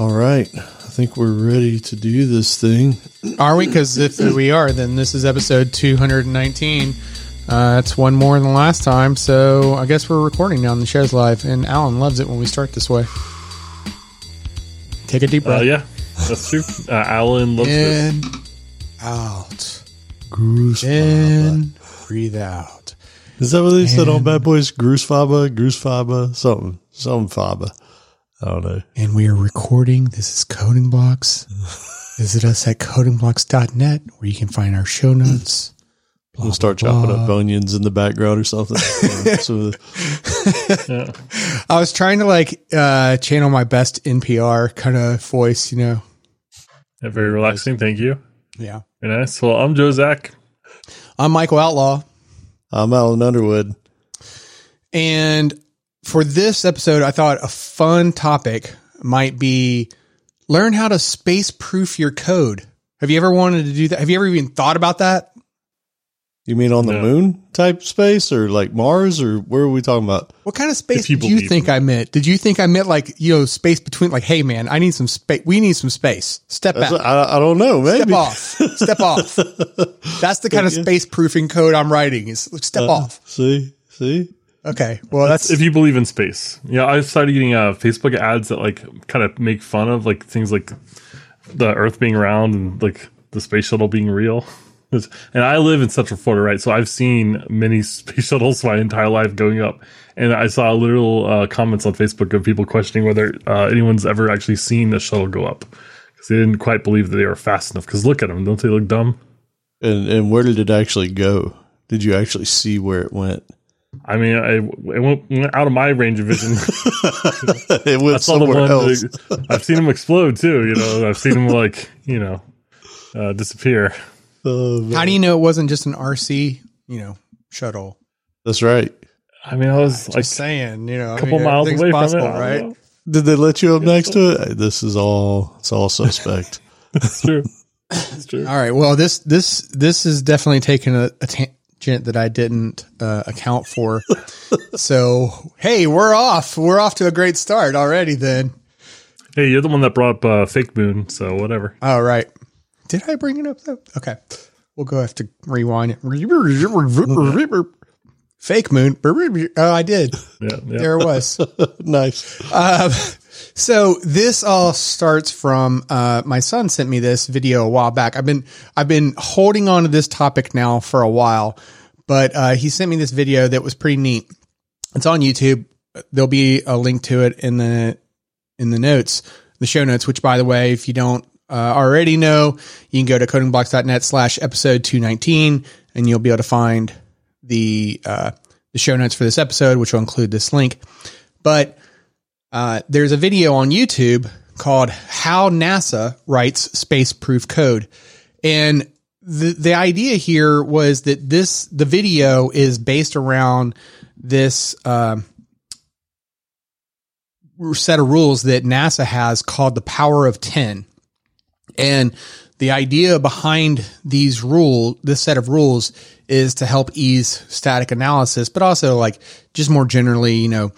All right. I think we're ready to do this thing. Are we? Because if we are, then this is episode 219. Uh, that's one more than the last time. So I guess we're recording now on the show's live. And Allen loves it when we start this way. Take a deep breath. Uh, yeah, that's true. Uh, Allen loves it. In, out. Goose In, breathe out. Is that what they said on Bad Boys? Goose Faba? Goose Faba? Something. Some Faba. I don't know. And we are recording. This is Coding Blocks. Visit us at codingblocks.net where you can find our show notes. Blah, We'll start blah, chopping blah. up onions in the background or something. So Yeah. I was trying to like uh, channel my best NPR kind of voice, you know. Yeah, very relaxing. Thank you. Yeah. Very nice. Well, I'm Joe Zack. I'm Michael Outlaw. I'm Allen Underwood. And for this episode, I thought a fun topic might be learn how to space proof your code. Have you ever wanted to do that? Have you ever even thought about that? You mean on the No. moon type space or like Mars or where are we talking about? What kind of space you did you believe think I meant? Did you think I meant like, you know, space between like, hey man, I need some space. We need some space. Step That's back. what- I, I don't know. Step off. Step off. That's the kind of space proofing code I'm writing is step Uh, off. See? See? Okay. Well, that's If you believe in space, yeah, I started getting uh, Facebook ads that like kind of make fun of like things like the Earth being round and like the space shuttle being real. And I live in Central Florida, right? So I've seen many space shuttles my entire life going up, and I saw literal uh, comments on Facebook of people questioning whether uh, anyone's ever actually seen the shuttle go up because they didn't quite believe that they were fast enough. Because look at them, don't they look dumb? And and where did it actually go? Did you actually see where it went? I mean, I, it went, went out of my range of vision. it went somewhere else. That, I've seen them explode too. You know, I've seen them like you know uh, disappear. Oh, how do you know it wasn't just an RC, you know, shuttle? That's right. I mean, I was like saying, you know, a couple miles away from it. Right? Did they let you up next to it? This is all. It's all suspect. It's true. It's true. All right. Well, this this this is definitely taking a, a tangent that I didn't uh, account for. so hey, we're off. We're off to a great start already. Then. Hey, you're the one that brought up uh, fake moon, so whatever. All right. Did I bring it up though? Okay. We'll go have to rewind it. Fake moon. Oh, I did. Yeah, yeah. There it was. nice. Um, so this all starts from uh, my son sent me this video a while back. I've been I've been holding on to this topic now for a while, but uh, he sent me this video that was pretty neat. It's on YouTube. There'll be a link to it in the in the notes, the show notes. Which, by the way, if you don't uh, already know, you can go to codingblocks.net slash episode two nineteen, and you'll be able to find the uh, the show notes for this episode, which will include this link. But uh, there's a video on YouTube called "How NASA Writes Space Proof Code," and the the idea here was that this the video is based around this um, set of rules that NASA has called the Power of Ten, and the idea behind these rule this set of rules is to help ease static analysis, but also like just more generally, you know,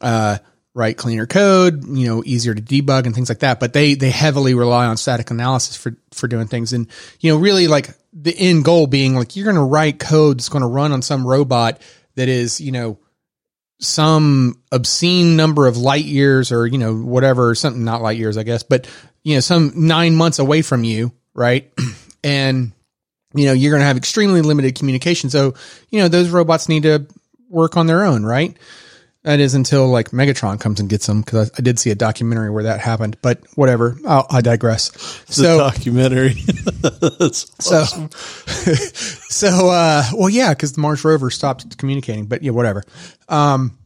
uh, write cleaner code, you know, easier to debug and things like that. But they they heavily rely on static analysis for for doing things, and you know, really like the end goal being like you're going to write code that's going to run on some robot that is you know some obscene number of light years or you know whatever something not light years i guess but you know some nine months away from you right and you know you're going to have extremely limited communication so you know those robots need to work on their own right that is until like megatron comes and gets them because I, I did see a documentary where that happened but whatever I'll, i digress It's so documentary. So, so, uh, well, yeah, because the Mars rover stopped communicating, but yeah, whatever. Um,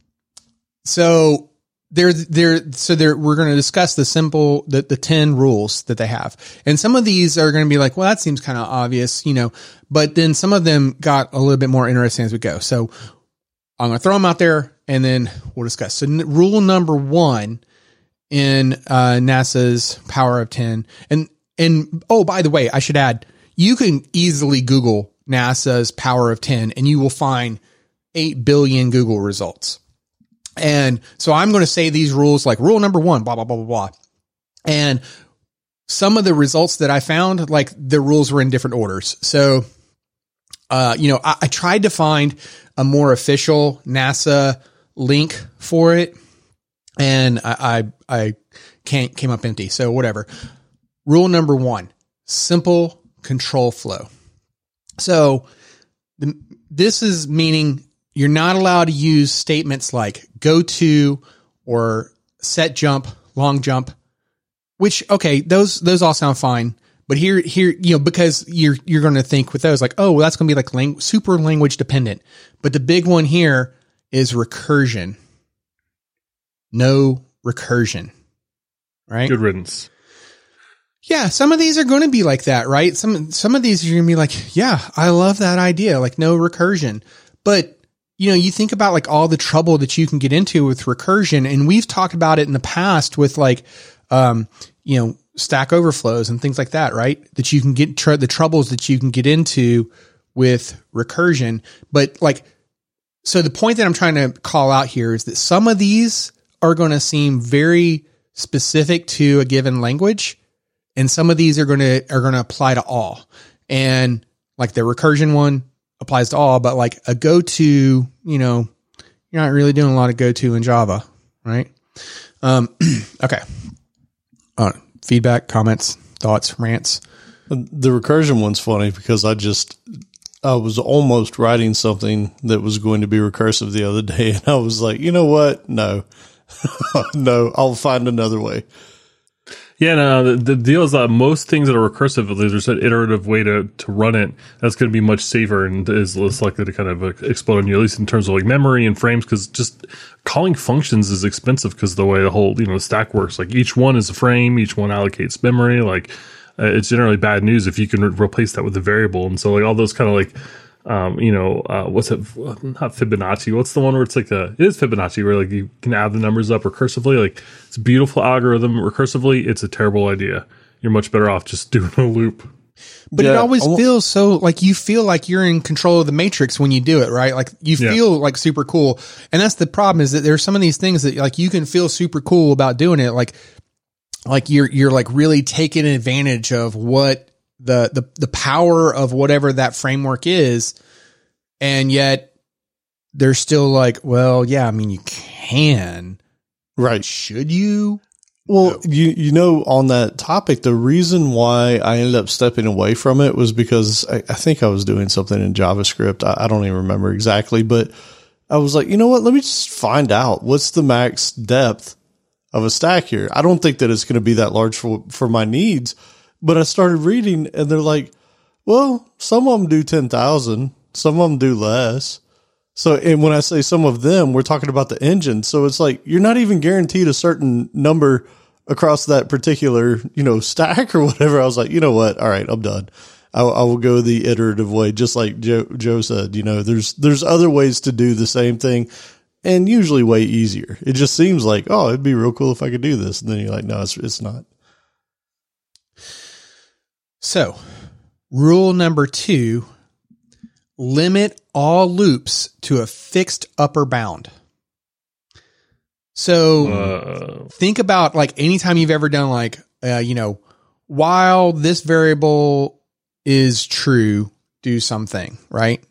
so there, there, so there, we're going to discuss the simple, the, the 10 rules that they have. And some of these are going to be like, well, that seems kind of obvious, you know, but then some of them got a little bit more interesting as we go. So I'm going to throw them out there and then we'll discuss. So n- rule number one in, uh, NASA's power of 10 and, and, oh, by the way, I should add, you can easily Google NASA's power of 10 and you will find 8 billion Google results. And so I'm going to say these rules like rule number one, blah, blah, blah, blah, blah. And some of the results that I found, like the rules were in different orders. So, uh, you know, I, I tried to find a more official NASA link for it, and I I, I can't came up empty. So whatever. Rule number one: simple control flow. So the, this is meaning you're not allowed to use statements like go to or set jump, long jump, which okay, those those all sound fine. But here here you know because you're you're going to think with those like oh well, that's going to be like lang- super language dependent. But the big one here is recursion. No recursion. Right? Good riddance. Yeah, some of these are going to be like that, right? Some some of these are going to be like, yeah, I love that idea, like no recursion. But you know, you think about like all the trouble that you can get into with recursion, and we've talked about it in the past with like, um, you know, stack overflows and things like that, right? That you can get tr- the troubles that you can get into with recursion. But like, so the point that I'm trying to call out here is that some of these are going to seem very specific to a given language and some of these are going to are going to apply to all and like the recursion one applies to all but like a go to you know you're not really doing a lot of go to in java right um okay uh, feedback comments thoughts rants The recursion one's funny because I just I was almost writing something that was going to be recursive the other day, and I was like, you know what? No, no, I'll find another way. Yeah, no, the, the deal is that most things that are recursive, there's an iterative way to, to run it. That's going to be much safer and is less likely to kind of uh, explode on you, at least in terms of like memory and frames. Because just calling functions is expensive because the way the whole you know stack works. Like each one is a frame, each one allocates memory. Like uh, it's generally bad news if you can re- replace that with a variable. And so like all those kind of like um, you know, uh, what's it? Not Fibonacci. What's the one where it's like a, it is Fibonacci where like you can add the numbers up recursively. Like it's a beautiful algorithm recursively. It's a terrible idea. You're much better off just doing a loop. but it always feels so like you feel like you're in control of the matrix when you do it right like you Yeah. feel like super cool and that's the problem is that there's some of these things that like you can feel super cool about doing it like like you're you're like really taking advantage of what the the the power of whatever that framework is and yet they're still like well yeah i mean you can Right. should you Well, you you know, on that topic, the reason why I ended up stepping away from it was because I, I think I was doing something in JavaScript. I, I don't even remember exactly, but I was like, you know what? Let me just find out what's the max depth of a stack here. I don't think that it's going to be that large for for my needs. But I started reading, and they're like, well, some of them do ten thousand, some of them do less. So, and when I say some of them, we're talking about the engine. So it's like you're not even guaranteed a certain number across that particular, you know, stack or whatever. I was like, you know what? All right, I'm done. I, I will go the iterative way, just like Joe, Joe said. You know, there's there's other ways to do the same thing, and usually way easier. It just seems like, oh, it'd be real cool if I could do this, and then you're like, no, it's it's not. So, rule number two limit all loops to a fixed upper bound. So, Uh, think about like anytime you've ever done like, uh, you know, while this variable is true, do something, right?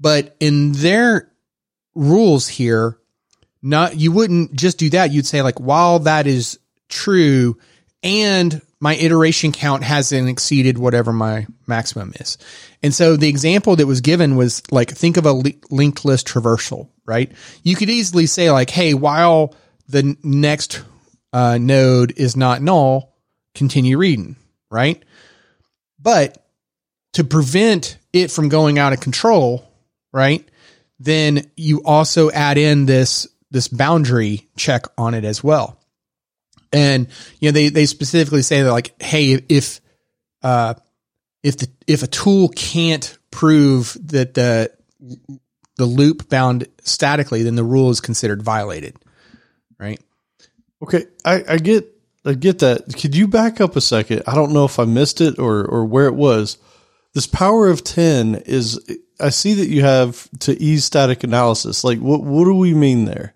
But in their rules here, not you wouldn't just do that. You'd say like, while that is true, and my iteration count hasn't exceeded whatever my maximum is. And so the example that was given was like, think of a li- linked list traversal, right? You could easily say like, Hey, while the next uh, node is not null, continue reading, right? But to prevent it from going out of control, right? Then you also add in this, this boundary check on it as well. And, you know, they, they specifically say that like, Hey, if, uh, if the, if a tool can't prove that the, the loop bound statically, then the rule is considered violated, right? Okay, I, I get I get that. Could you back up a second? I don't know if I missed it or or where it was. This power of ten is. I see that you have to ease static analysis. Like, what what do we mean there?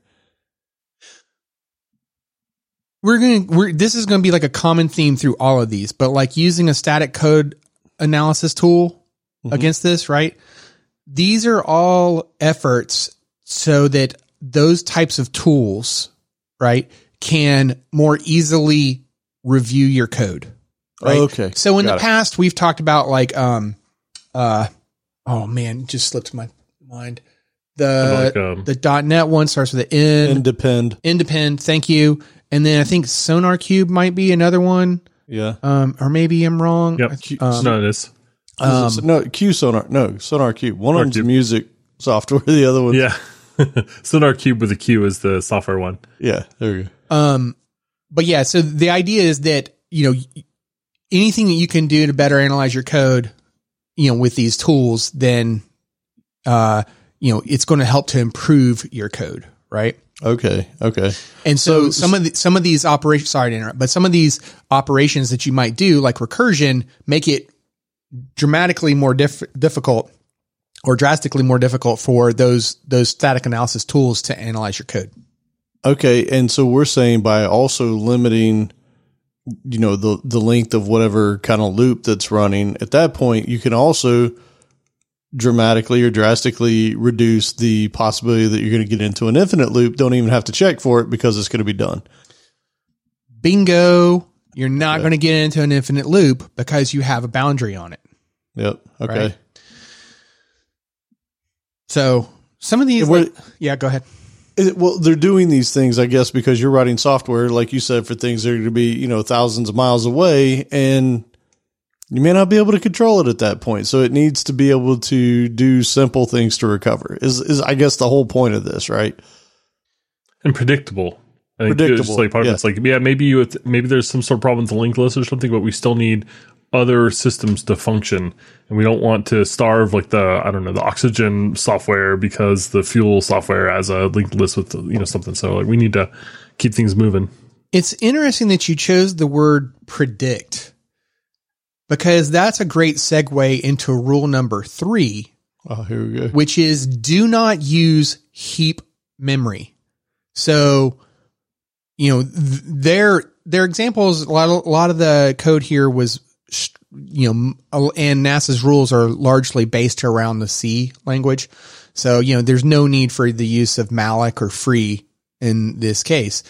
We're going to, we're, this is going to be like a common theme through all of these, but like using a static code analysis tool against this, right? These are all efforts so that those types of tools, right, can more easily review your code. Right? Okay. So in Got the it. past, we've talked about like, um, uh, oh man, just slipped my mind. The Like, um, the .NET one starts with an N. And depend. NDepend, thank you. And then I think SonarQube might be another one. Yeah. Um, or maybe I'm wrong. Yep. Um, no, it is. Is no, Q Sonar. No, Sonar Cube. One of Sonar them's Cube. music software. The other one. Yeah. SonarQube with a Q is the software one. Yeah. There you go. Um, but yeah, so the idea is that, you know, anything that you can do to better analyze your code, you know, with these tools, then, uh, you know, it's going to help to improve your code, right? Okay. Okay. And so, So- some of the, some of these operations, sorry to interrupt, but some of these operations that you might do, like recursion, make it dramatically more diff- difficult or drastically more difficult for those those static analysis tools to analyze your code. Okay, and so we're saying by also limiting, you know, the the length of whatever kind of loop that's running. At that point, you can also dramatically or drastically reduce the possibility that you're going to get into an infinite loop. Don't even have to check for it because it's going to be done. Bingo! You're not going to get into an infinite loop because you have a boundary on it. Yep. Okay. Right. So some of these, like- yeah, go ahead. It- well, they're doing these things, I guess, because you're writing software, like you said, for things that are going to be, you know, thousands of miles away, and you may not be able to control it at that point. So it needs to be able to do simple things to recover. Is is I guess the whole point of this, right? and predictable. I think Predictable, It's like part yeah. of it's like yeah, maybe you maybe there's some sort of problem with the linked list or something, but we still need other systems to function, and we don't want to starve like the I don't know the oxygen software because the fuel software has a linked list with you know something. So like we need to keep things moving. It's interesting that you chose the word predict because that's a great segue into rule number three, Oh, here we go. which is do not use heap memory. So, you know, th- their their examples. A lot of, a lot of the code here was, you know, and NASA's rules are largely based around the C language. So, you know, there's no need for the use of malloc or free in this case,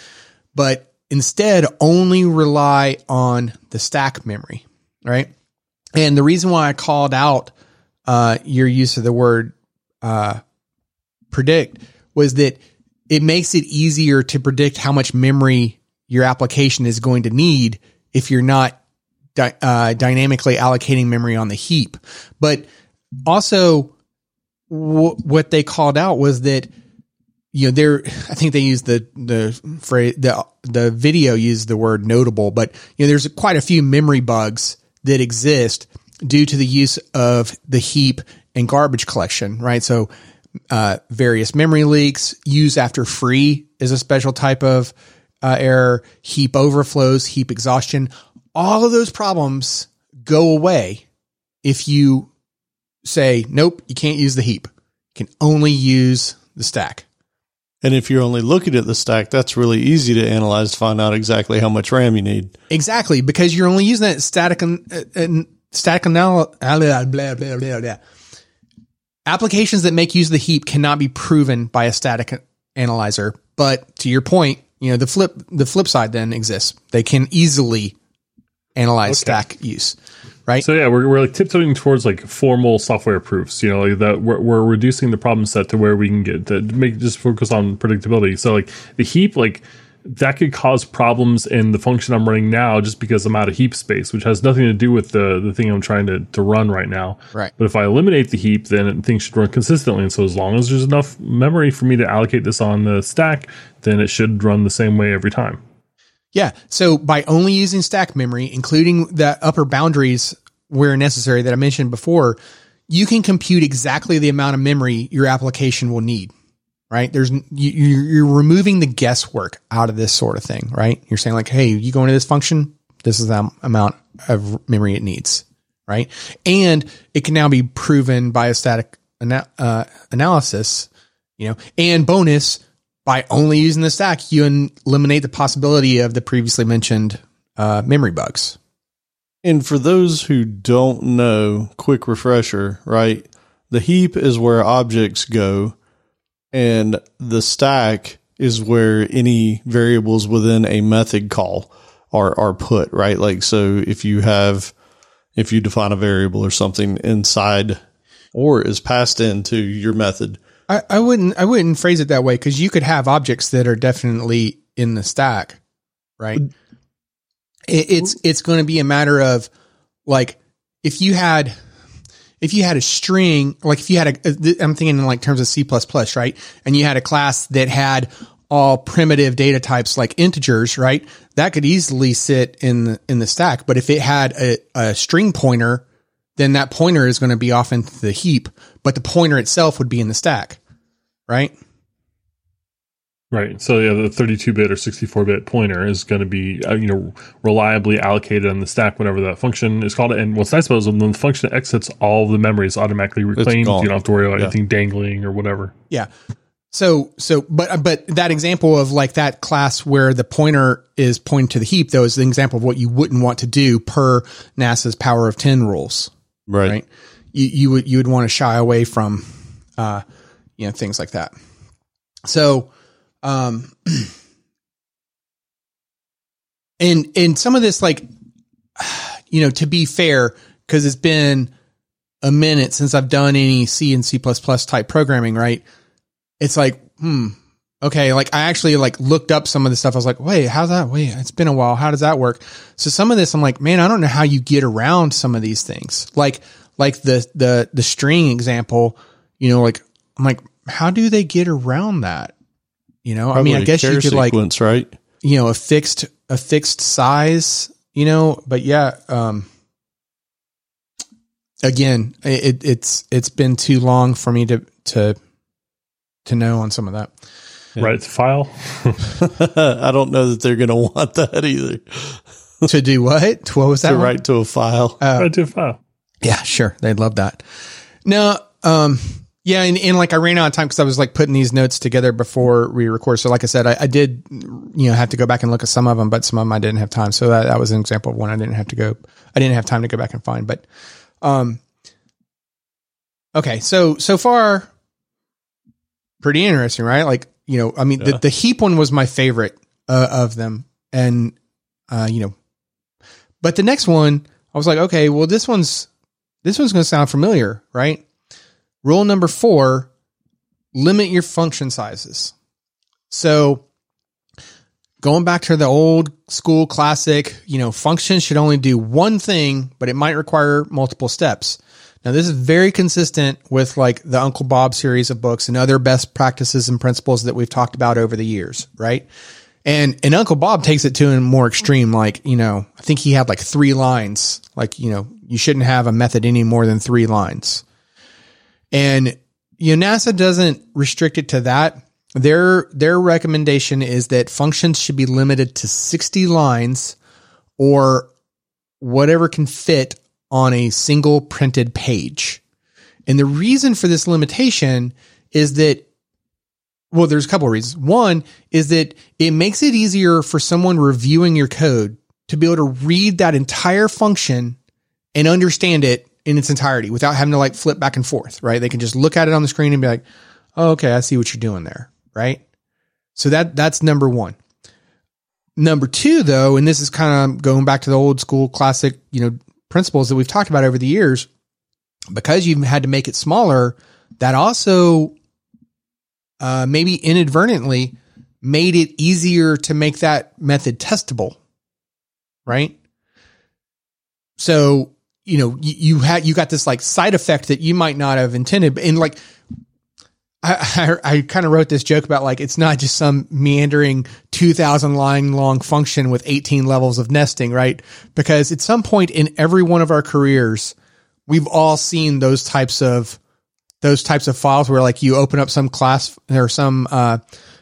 but instead only rely on the stack memory, right? And the reason why I called out uh, your use of the word uh, predict was that it makes it easier to predict how much memory your application is going to need if you're not uh, dynamically allocating memory on the heap. But also, w- what they called out was that you know they're I think they used the the phrase the the video used the word notable, but you know there's quite a few memory bugs that exist due to the use of the heap and garbage collection, right? So uh, various memory leaks, use after free is a special type of uh, error, heap overflows, heap exhaustion. All of those problems go away if you say, nope, you can't use the heap. You can only use the stack. And if you're only looking at the stack, that's really easy to analyze to find out exactly how much RAM you need. Exactly, because you're only using that static and uh, uh, static anal- blah, blah, blah, blah, blah. Applications that make use of the heap cannot be proven by a static analyzer. But to your point, you know the flip the flip side then exists. They can easily analyze stack use, right? So yeah, we're, we're like tiptoeing towards like formal software proofs. You know, like that we're, we're reducing the problem set to where we can get to make just focus on predictability. So like the heap, like that could cause problems in the function I'm running now just because I'm out of heap space, which has nothing to do with the the thing I'm trying to to run right now. Right. But if I eliminate the heap, then things should run consistently. And so as long as there's enough memory for me to allocate this on the stack, then it should run the same way every time. Yeah. So by only using stack memory, including the upper boundaries where necessary that I mentioned before, you can compute exactly the amount of memory your application will need. Right? There's you, you're removing the guesswork out of this sort of thing. Right? You're saying like, hey, you go into this function, this is the amount of memory it needs. Right? And it can now be proven by a static ana- uh, analysis. You know, and bonus, by only using the stack, you eliminate the possibility of the previously mentioned uh, memory bugs. And for those who don't know, quick refresher, right? The heap is where objects go, and the stack is where any variables within a method call are are put, right? Like so if you have if you define a variable or something inside or is passed into your method. I, I wouldn't I wouldn't phrase it that way because you could have objects that are definitely in the stack, right? It, it's it's going to be a matter of like if you had if you had a string, like if you had a, uh, I'm thinking in like terms of C++, right? And you had a class that had all primitive data types like integers, right? That could easily sit in the, in the stack. But if it had a, a string pointer, then that pointer is going to be off into the heap, but the pointer itself would be in the stack, right? Right. So yeah, the 32-bit or 64-bit pointer is going to be uh, you know reliably allocated on the stack whenever that function is called. And what's nice about it is when the function exits, all the memory is automatically reclaimed. You don't have to worry about yeah. anything dangling or whatever. Yeah. So so but but that example of like that class where the pointer is pointing to the heap though is an example of what you wouldn't want to do per NASA's power of 10 rules. Right. right? You you would you would want to shy away from uh you know things like that. So um, and and some of this, like, you know, to be fair, because it's been a minute since I've done any C and C type programming, right? It's like, hmm, okay, like I actually like looked up some of the stuff. I was like, wait, how's that? Wait, it's been a while. How does that work? So some of this, I'm like, man, I don't know how you get around some of these things. Like, like the the the string example, you know, like I'm like, how do they get around that? You know, Probably I mean, I guess you could sequence, like, right? You know, a fixed a fixed size. You know, but yeah. Um, again, it, it's it's been too long for me to to to know on some of that. Yeah. Write file. I don't know that they're going to want that either. to do what? What was that? To write to a file. Uh, write to a file. Yeah, sure. They'd love that. Now, um, yeah, and, and like I ran out of time because I was like putting these notes together before we record. So like I said, I, I, did, you know, have to go back and look at some of them, but some of them I didn't have time. So that, that was an example of one I didn't have to go. I didn't have time to go back and find. But, um, okay, so so far, pretty interesting, right? Like you know, I mean, yeah. the the heap one was my favorite uh, of them, and uh, you know, but the next one, I was like, okay, well, this one's this one's going to sound familiar, right? Rule number four, limit your function sizes. So going back to the old school classic, you know, functions should only do one thing, but it might require multiple steps. Now, this is very consistent with like the Uncle Bob series of books and other best practices and principles that we've talked about over the years, right? And and Uncle Bob takes it to a more extreme, like, you know, I think he had like three lines. Like, you know, you shouldn't have a method any more than three lines. And you know, NASA doesn't restrict it to that. Their their recommendation is that functions should be limited to 60 lines or whatever can fit on a single printed page. And the reason for this limitation is that well, there's a couple of reasons. One is that it makes it easier for someone reviewing your code to be able to read that entire function and understand it in its entirety without having to like flip back and forth, right? They can just look at it on the screen and be like, oh, okay, I see what you're doing there, right? So that that's number one. Number two, though, and this is kind of going back to the old school classic, you know, principles that we've talked about over the years, because you've had to make it smaller, that also uh, maybe inadvertently made it easier to make that method testable, right? So you know, you, you had, you got this like side effect that you might not have intended. And like, I, I, I kind of wrote this joke about like, it's not just some meandering 2000 line long function with 18 levels of nesting, right? Because at some point in every one of our careers, we've all seen those types of, those types of files where like you open up some class or some, uh,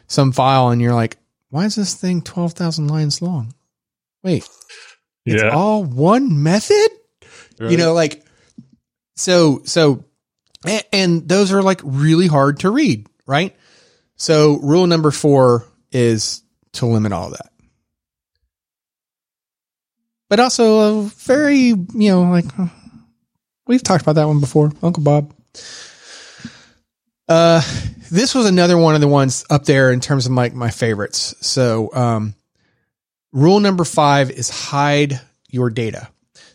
some file and you're like, why is this thing 12,000 lines long? Wait, it's yeah. all one method? Right. You know, like so so and, and those are like really hard to read, right? So rule number four is to limit all that. But also a very, you know, like we've talked about that one before, Uncle Bob. Uh, this was another one of the ones up there in terms of my, my favorites. So, um, rule number five is hide your data.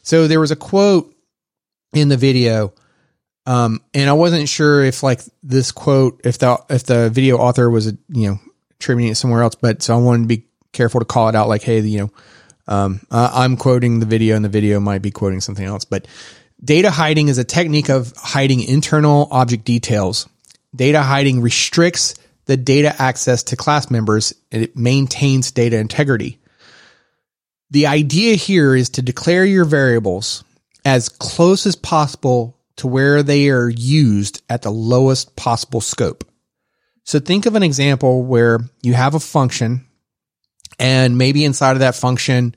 So there was a quote in the video um, and I wasn't sure if like this quote, if the if the video author was you know attributing it somewhere else, but so I wanted to be careful to call it out. Like, hey, you know, um, I'm quoting the video, and the video might be quoting something else. But data hiding is a technique of hiding internal object details. Data hiding restricts the data access to class members, and it maintains data integrity. The idea here is to declare your variables as close as possible to where they are used at the lowest possible scope. So think of an example where you have a function and maybe inside of that function,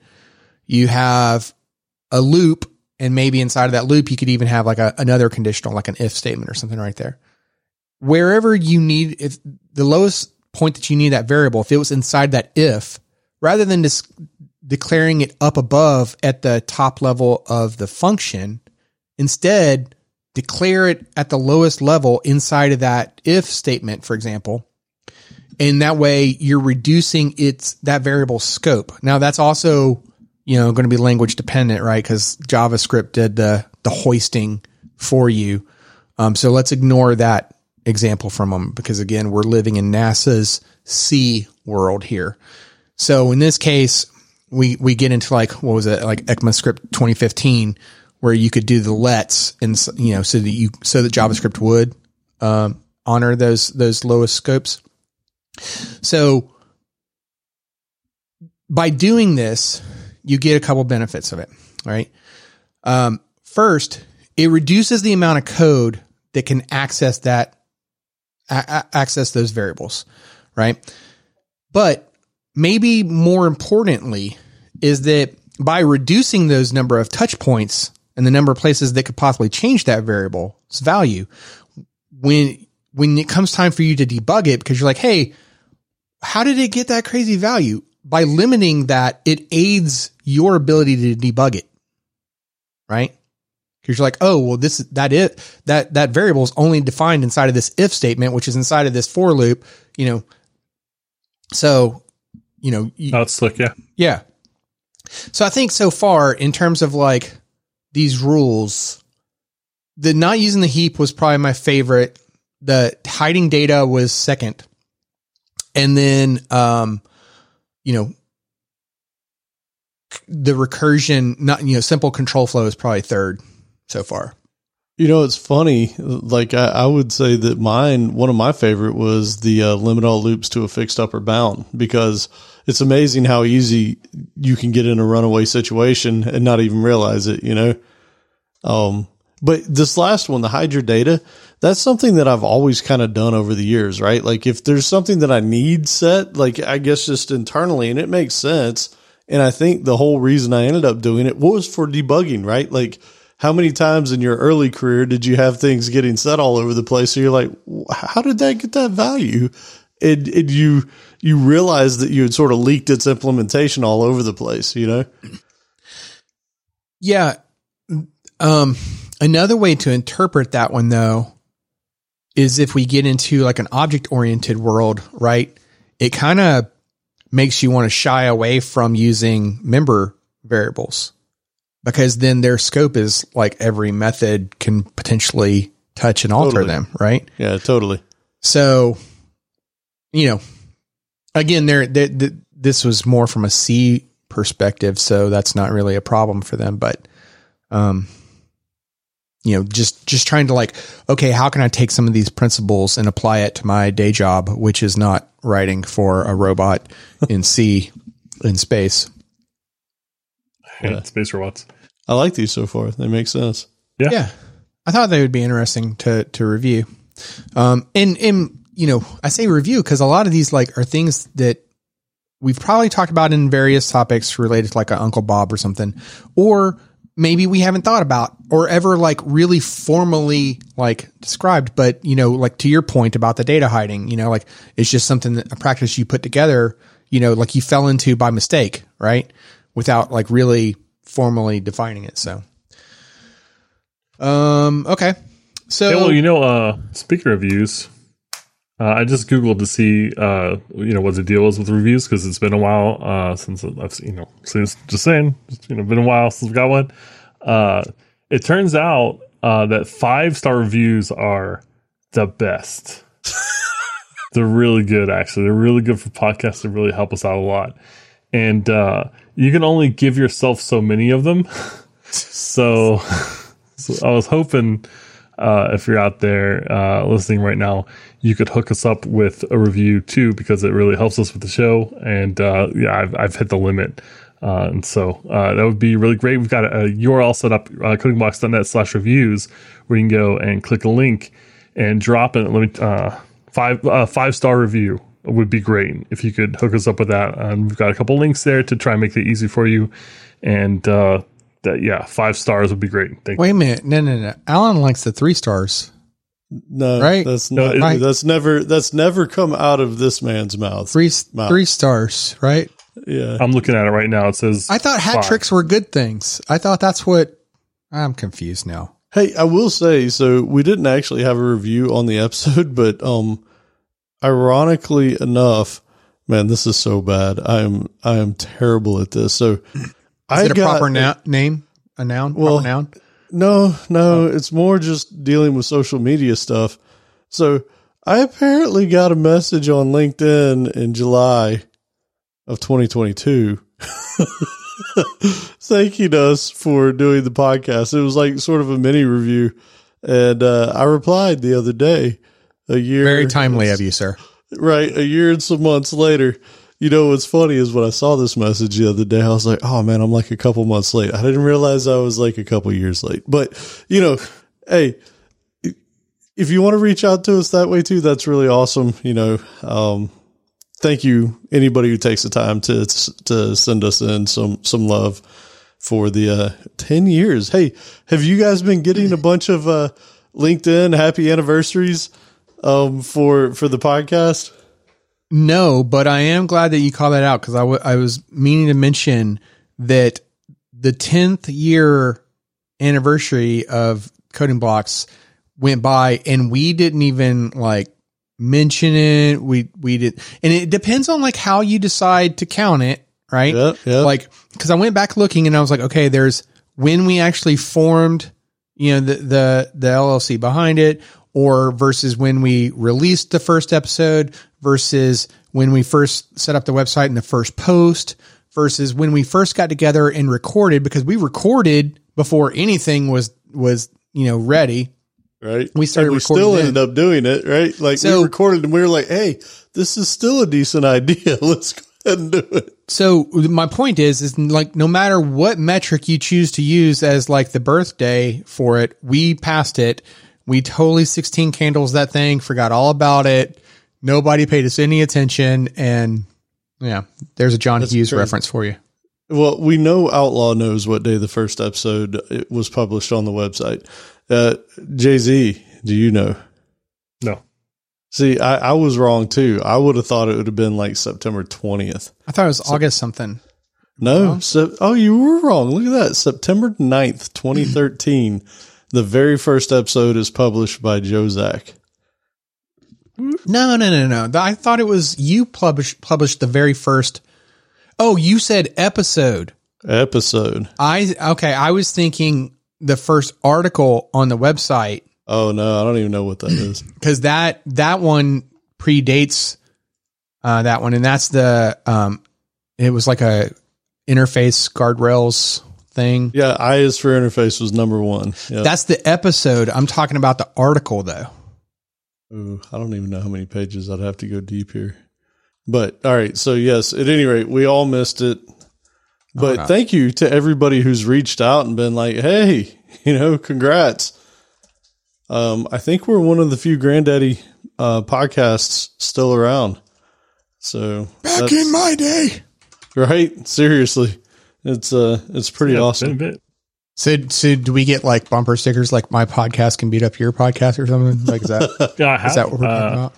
you have a loop and maybe inside of that loop, you could even have like a, another conditional, like an if statement or something right there. Wherever you need, if the lowest point that you need that variable, if it was inside that if, rather than just declaring it up above at the top level of the function, instead declare it at the lowest level inside of that if statement, for example. And that way you're reducing its that variable scope. Now that's also, you know, going to be language dependent, right? Cause JavaScript did the, the hoisting for you. Um, so let's ignore that example from them because again, we're living in NASA's C world here. So in this case, we, we get into like, what was it? Like ECMAScript 2015 where you could do the lets and you know so that you so that JavaScript would um, honor those those lowest scopes. So by doing this, you get a couple benefits of it, right? Um, first, it reduces the amount of code that can access that a- access those variables, right? But maybe more importantly is that by reducing those number of touch points and the number of places that could possibly change that variable's value. When, when it comes time for you to debug it, because you're like, Hey, how did it get that crazy value? By limiting that, it aids your ability to debug it. Right? Because you're like, oh, well, this, that it, that, that variable is only defined inside of this if statement, which is inside of this for loop, you know. So, you know, you, oh, it's slick. Yeah. Yeah. So I think so far in terms of like these rules, the not using the heap was probably my favorite. The hiding data was second. And then, um, you know, the recursion, not, you know, simple control flow is probably third so far. You know, it's funny. Like I, I, would say that mine, one of my favorite was the uh, limit all loops to a fixed upper bound because it's amazing how easy you can get in a runaway situation and not even realize it, you know? Um, but this last one, the your data, that's something that I've always kind of done over the years, right? Like if there's something that I need set, like I guess just internally and it makes sense. And I think the whole reason I ended up doing it was for debugging, right? Like how many times in your early career did you have things getting set all over the place? So you're like, how did that get that value? And, and you, you realize that you had sort of leaked its implementation all over the place, you know? Yeah. Um, another way to interpret that one though is if we get into like an object oriented world, right? It kind of makes you want to shy away from using member variables because then their scope is like every method can potentially touch and alter totally. them, right? Yeah, totally. So, you know, again, there, this was more from a C perspective, so that's not really a problem for them. But, um, you know, just just trying to like, okay, how can I take some of these principles and apply it to my day job, which is not writing for a robot in C in space. Yeah, space robots. I like these so far. They make sense. Yeah. Yeah. I thought they would be interesting to to review. Um and and you know, I say review because a lot of these like are things that we've probably talked about in various topics related to like a Uncle Bob or something, or maybe we haven't thought about or ever like really formally like described. But, you know, like to your point about the data hiding, you know, like it's just something that a practice you put together, you know, like you fell into by mistake, right? Without like really formally defining it. So, um, okay. So, Yeah, well, you know, uh, speaking of reviews, uh, I just googled to see, uh, you know, what the deal is with reviews because it's been a while uh, since I've, you know, since just saying, it's, you know, been a while since we got one. Uh, it turns out uh, that five star reviews are the best. They're really good, actually. They're really good for podcasts. They really help us out a lot, and uh, you can only give yourself so many of them. so, so I was hoping uh, if you're out there uh, listening right now, you could hook us up with a review too, because it really helps us with the show. And uh, yeah, I've, I've hit the limit. Uh, and so uh, that would be really great. We've got a, a URL set up, uh, codingblocks.net slash reviews, where you can go and click a link and drop it. Let me uh, five uh, five star review would be great if you could hook us up with that. And we've got a couple links there to try and make it easy for you. And uh, that yeah, five stars would be great. Thank wait a minute. No, no, no. Allen likes the three stars. No, Right? That's No, not, it- that's never that's never come out of this man's mouth. Three, Wow. three stars, right? Yeah. I'm looking at it right now. It says I thought hat five. tricks were good things. I thought that's what I'm confused now. Hey, I will say so. We didn't actually have a review on the episode, but um, ironically enough, man, this is so bad. I am I am terrible at this. So, Is I it a got- proper na- name? A noun? Well, noun? No, no, it's more just dealing with social media stuff. So I apparently got a message on LinkedIn in July of 2022 thanking us for doing the podcast. It was like sort of a mini review. And uh, I replied the other day, a year. Very timely of you, sir. Right. A year and some months later. You know what's funny is when I saw this message the other day, I was like, oh man, I'm like a couple months late. I didn't realize I was like a couple years late. But, you know, hey, if you want to reach out to us that way too, that's really awesome. You know, um, thank you anybody who takes the time to to send us in some some love for the uh, 10 years. Hey, have you guys been getting a bunch of uh, LinkedIn happy anniversaries um, for for the podcast? No, but I am glad that you called that out because I I was meaning to mention that the 10th year anniversary of Coding Blocks went by and we didn't even like mention it. We, we did, and it depends on like how you decide to count it, right? Yeah, yeah. Like, cause I went back looking and I was like, okay, there's when we actually formed, you know, the, the, the LLC behind it or versus when we released the first episode versus when we first set up the website and the first post versus when we first got together and recorded because we recorded before anything was, was, you know, ready. right. we started And we recording still then. ended up doing it, right? Like So- we recorded and we were like, hey, this is still a decent idea. Let's go ahead and do it. So my point is, is like no matter what metric you choose to use as like the birthday for it, we passed it. We totally 16 candles that thing, forgot all about it. Nobody paid us any attention. And yeah, there's a John Hughes crazy. reference for you. Well, we know Outlaw knows what day the first episode it was published on the website. Uh, Jay Z, do you know? no. See, I, I was wrong too. I would have thought it would have been like September 20th. I thought it was August something. No. So, oh, you were wrong. Look at that. September 9th, 2013. The very first episode is published by Joe Zack. No, no, no, no. I thought it was you published, published the very first. Oh, you said episode. Episode. I, okay. I was thinking the first article on the website Oh, no. I don't even know what that is. because that that one predates uh, that one, and that's the um, it was like a interface guardrails thing. Yeah. I is for interface was number one. Yeah. That's the episode. I'm talking about the article though. Ooh, I don't even know how many pages. I'd have to go deep here. But all right. So, yes, at any rate, we all missed it. But thank you to everybody who's reached out and been like, hey, you know, congrats. Um, I think we're one of the few granddaddy uh, podcasts still around. So, back in my day. right? Seriously. It's uh it's pretty Yeah, awesome. Been a bit. So, so do we get like bumper stickers like my podcast can beat up your podcast or something? Like, is that, Yeah, I have. is that what we're talking uh, about?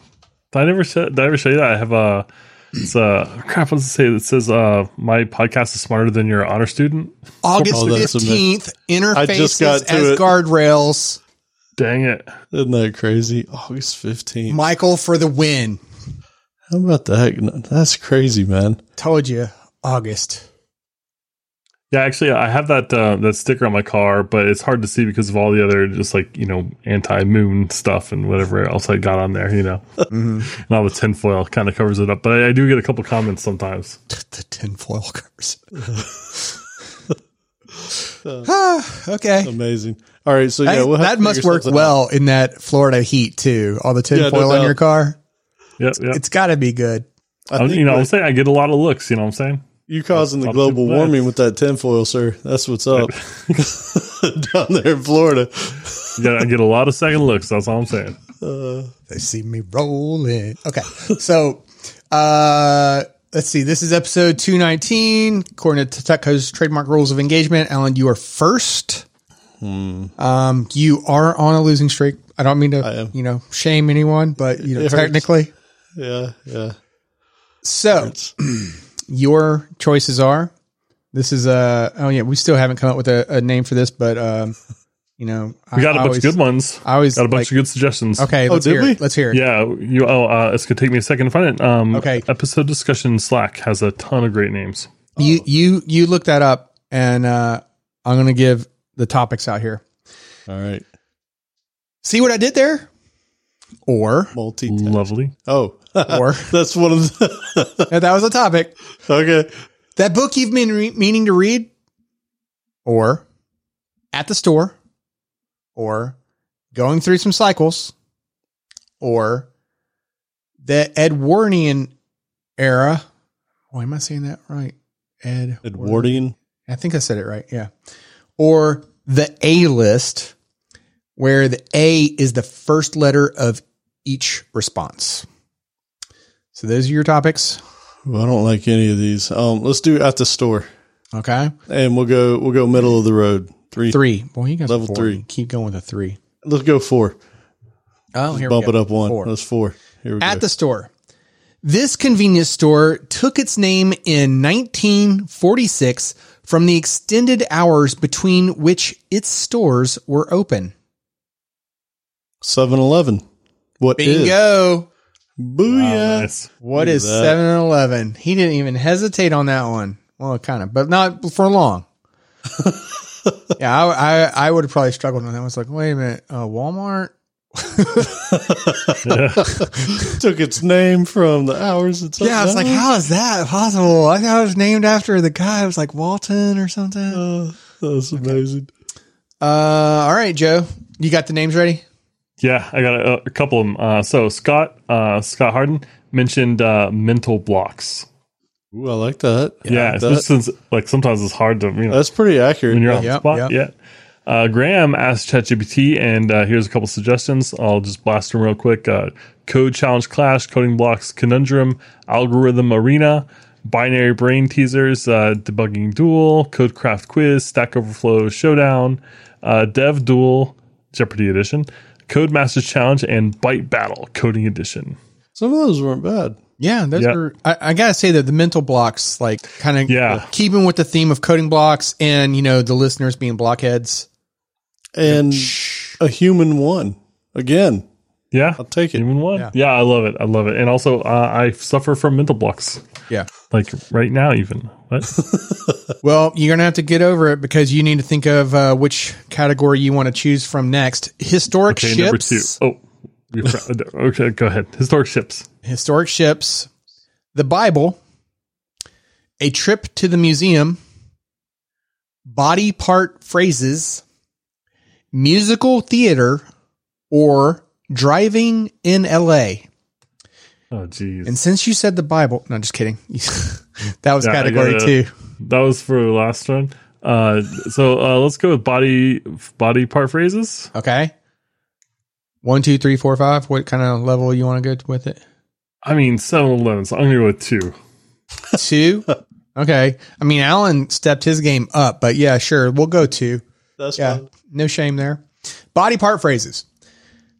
Did I never show, did I ever show you that? I have a. It's a crap. What's it say? It says uh my podcast is smarter than your honor student. August Oh, that's fifteenth, I just interfaces got as it. guardrails. Dang it! Isn't that crazy? August 15th. Michael for the win. How about that? That's crazy, man. Told you, August. Yeah, actually, I have that uh, that sticker on my car, but it's hard to see because of all the other just like you know anti moon stuff and whatever else I got on there. You know, and all the tinfoil kind of covers it up. But I, I do get a couple comments sometimes. The tinfoil covers. Ah, okay. Amazing. All right, so yeah, we'll have that to must work something well in that Florida heat too. All the tinfoil no in doubt. your car. Yep, yep. It's got to be good. I I'm- think you know, I'm saying I get a lot of looks. You know what I'm saying? You causing the global warming with that tinfoil, sir. That's what's up down there in Florida. Yeah, I get a lot of second looks. That's all I'm saying. They see me rolling. Okay. So, uh, let's see. This is episode 219. According to Tuco's trademark rules of engagement, Allen, you are first. Um, you are on a losing streak. I don't mean to, you know, shame anyone, but you know, It hurts. technically. Yeah, yeah. So, It's- your choices are this is uh oh yeah we still haven't come up with a, a name for this but um you know We got a a bunch of good ones. i always Got a bunch like- of good suggestions. okay let's hear we? it let's hear it Yeah, you. Oh, uh, it's gonna take me a second to find it. Um, Okay. Episode discussion Slack has a ton of great names. you you you look that up and uh i'm gonna give the topics out here all right. see what i did there or Multi. Lovely. Oh, or that's one of the. if that was a topic okay. that book you've been re- meaning to read or at the store or going through some cycles or the Edwardian era. Oh, am I saying that right? Ed Edwardian. I think I said it right. Yeah. Or the A list, where the A is the first letter of each response. So those are your topics. Well, I don't like any of these. Um, let's do at the store, Okay. and we'll go. We'll go middle of the road. Three. Three. Well, you guys Level three. Keep going with a three. Let's go four. Oh, here Bump it up one. Four. That's four. Here we go. At go. the store. This convenience store took its name in 1946 from the extended hours between which its stores were open. 7-Eleven. What is? Bingo. Booyah. Nice. What Look at is that. 7 Eleven? He didn't even hesitate on that one. Well, kind of, but not for long. yeah, I, I, I would have probably struggled on that. I was like, wait a minute, uh, Walmart? Took its name from the hours. It's Yeah, I was like, how is that possible? I thought it was named after the guy. It was like Walton or something. Oh, that's amazing. Uh, all right, Joe, you got the names ready? Yeah, I got a, a couple of them. Uh, so Scott, uh, Scott Harden mentioned uh, mental blocks. Ooh, I like that. Yeah, that- just since like sometimes it's hard to you know that's pretty accurate. when you're on Yep, the spot. yep. Yeah. Uh, Graham asked ChatGPT, and uh, here's a couple suggestions. I'll just blast them real quick. Uh, code challenge clash, coding blocks conundrum, algorithm arena, binary brain teasers, uh, debugging duel, codecraft quiz, stack overflow showdown, uh, dev duel, Jeopardy edition, code masters challenge, and byte battle coding edition. Some of those weren't bad. Yeah, those Yeah. were. I, I gotta say that the mental blocks, like, kind of, Yeah. keeping with the theme of coding blocks, and you know, the listeners being blockheads. And a human one. Again, Yeah, I'll take it. Even one. Yeah. Yeah. I love it. I love it. And also, uh, I suffer from mental blocks, Yeah. like right now, even. What? Well, you're gonna have to get over it because you need to think of uh, which category you want to choose from next. Historic Okay, ships. number two. Oh, forgot- okay, go ahead. Historic ships. historic ships, the Bible, a trip to the museum, body part phrases, musical theater, or driving in LA. Oh, geez. And since you said the Bible, no, just kidding. that was Yeah, category gotta- two. that was for the last one. Uh, so uh, let's go with body body part phrases. Okay. One, two, three, four, five. What kind of level you want to go with it? I mean, 7 Eleven. So I'm gonna go with two. Two. Okay. I mean, Allen stepped his game up, but yeah, sure. We'll go two. That's Yeah, fine. no shame there. Body part phrases.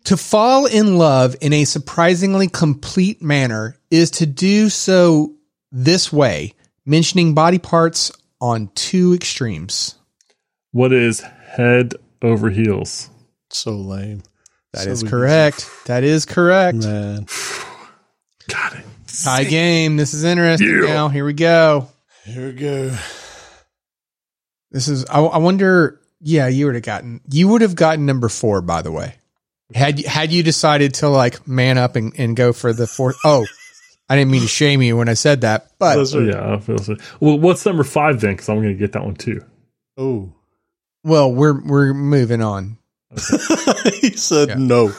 To fall in love in a surprisingly complete manner is to do so this way, mentioning body parts on two extremes. What is head over heels? So lame. That So is we- correct. That is correct. Man. Got it. Tie game. This is interesting Yeah. now. Here we go. Here we go. This is, I, I wonder, yeah, you would have gotten, you would have gotten number four, by the way. Had, you- had you decided to like man up and, and go for the fourth. Oh, I didn't mean to shame you when I said that, but That's right. Yeah, I feel so. Well, what's number five then? Because I'm going to get that one too. Oh. well, we're, we're moving on. he said Yeah. no.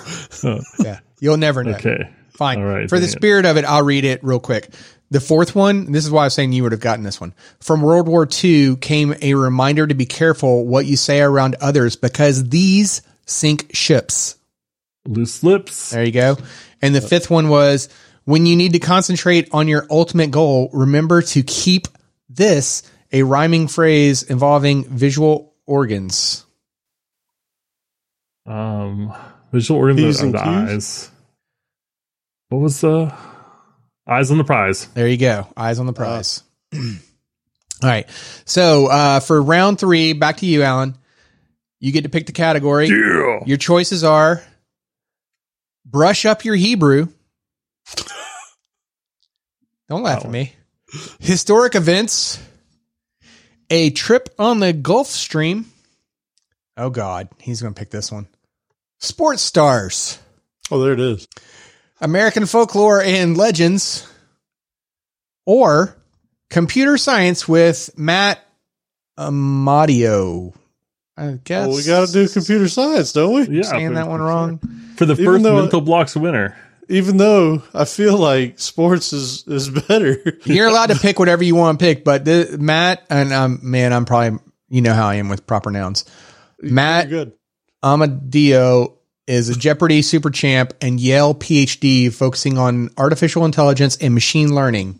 Yeah. You'll never know. okay. Fine. All right, For the dang it. spirit of it, I'll read it real quick. The fourth one, this is why I was saying you would have gotten this one. From World War II came a reminder to be careful what you say around others because these sink ships. Loose lips. There you go. And the fifth one was when you need to concentrate on your ultimate goal, remember to keep this a rhyming phrase involving visual organs. Um, visual organs P's are and the eyes. What was the eyes on the prize? There you go. Eyes on the prize. All right. So uh, for round three, back to you, Allen. You get to pick the category. Yeah. Your choices are brush up your Hebrew. Don't laugh at me. Historic events. A trip on the Gulf Stream. Oh God, he's going to pick this one. Sports stars. Oh, there it is. American folklore and legends, or computer science with Matt Amodio. I guess Well, we got to do computer science, don't we? Yeah. saying for- that one wrong. For the first though- mental blocks winner. Even though I feel like sports is is better. You're allowed to pick whatever you want to pick, but the, Matt and um, man, I'm probably you know how I am with proper nouns. Matt good. Amodio is a Jeopardy super champ and Yale PhD focusing on artificial intelligence and machine learning.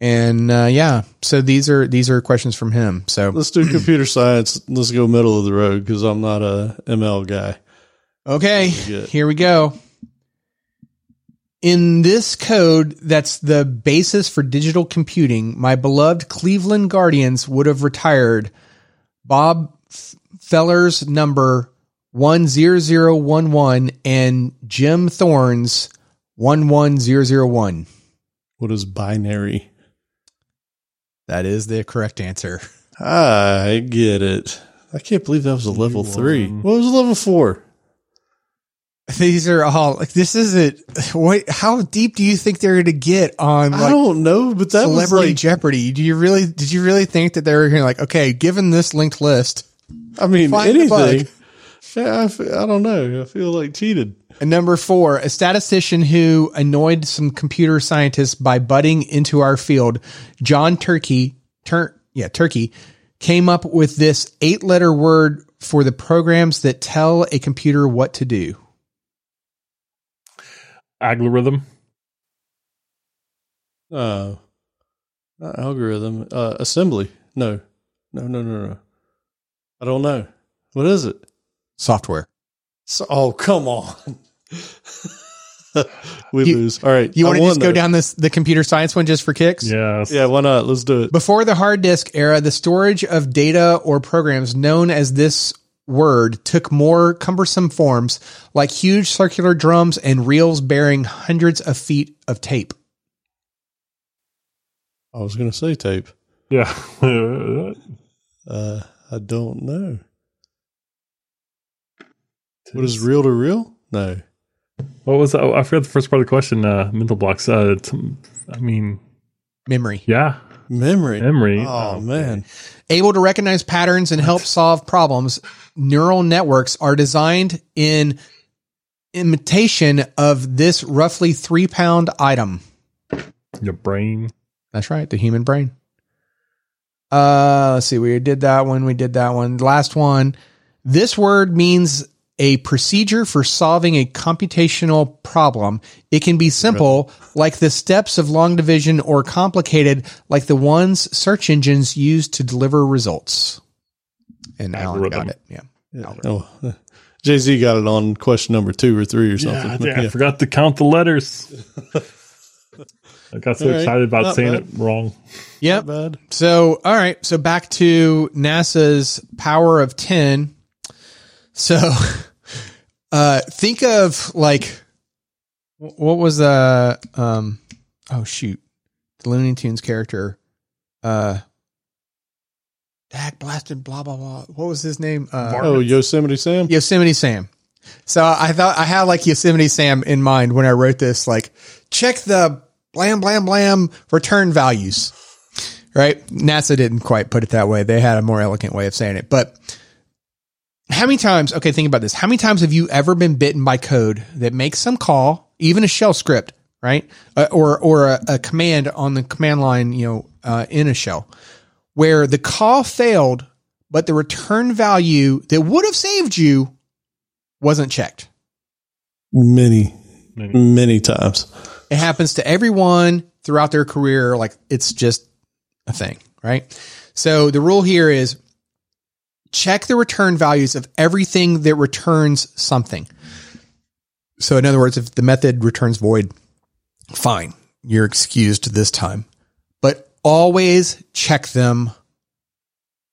And uh, yeah, so these are these are questions from him. So Let's do computer science. Let's go middle of the road because I'm not a ML guy. okay, here we go. In this code, that's the basis for digital computing. My beloved Cleveland Guardians would have retired Bob Feller's number 10011 and Jim Thome's 11001. What is binary? That is the correct answer. I get it. I can't believe that was a level three. won. What was a level four? These are all like this isn't what how deep do you think they're going to get on I don't know, but that was Celebrity like, Jeopardy? Do you really did you really think that they were going to like okay, given this linked list, I mean, Find anything. Yeah, I, f- I don't know. I feel like cheated. And number four, a statistician who annoyed some computer scientists by butting into our field, John Turkey, tur- yeah, Turkey, came up with this eight letter word for the programs that tell a computer what to do. Algorithm. Uh, not algorithm. Uh, assembly. No, no, no, no, no. I don't know. What is it? Software. So, oh, come on. we You- lose. All right. You want to won, just go though. down this the computer science one just for kicks? Yes. Yeah, why not? Let's do it. Before the hard disk era, the storage of data or programs known as this word took more cumbersome forms, like huge circular drums and reels bearing hundreds of feet of tape. I was going to say tape. Yeah. Uh, I don't know. What is reel to reel? No. What was that? Oh, I forgot the first part of the question. Uh, mental blocks. Uh, it's, I mean, Memory. yeah, Memory. memory. Oh, man. Able to recognize patterns and help solve problems, neural networks are designed in imitation of this roughly three pound item. Your brain. That's right, the human brain. Uh, let's see. We did that one. We did that one. Last one. This word means a procedure for solving a computational problem. It can be simple, like the steps of long division, or complicated, like the ones search engines use to deliver results. and Allen Algorithm. got it. Yeah. Oh, Jay Z got it on question number two or three or Yeah, something. I, I forgot to count the letters. I got so All right. excited about Not saying bad. it wrong. Yep. bad. So, all right. So back to NASA's power of 10. So, uh, think of like, what was the, um, oh shoot, the Looney Tunes character, uh, Dak blasted, blah, blah, blah. What was his name? Uh, Oh, Yosemite Sam. Yosemite Sam. So I thought I had like Yosemite Sam in mind when I wrote this, like check the blam, blam, blam return values. Right. NASA didn't quite put it that way. They had a more elegant way of saying it. But how many times, okay, think about this. How many times have you ever been bitten by code that makes some call, even a shell script, right? Uh, or, or a, a command on the command line, you know, uh, in a shell where the call failed, but the return value that would have saved you wasn't checked. Many, Many. many times. It happens to everyone throughout their career. Like it's just a thing, right? So the rule here is check the return values of everything that returns something. So in other words, if the method returns void, fine, you're excused this time, but always check them,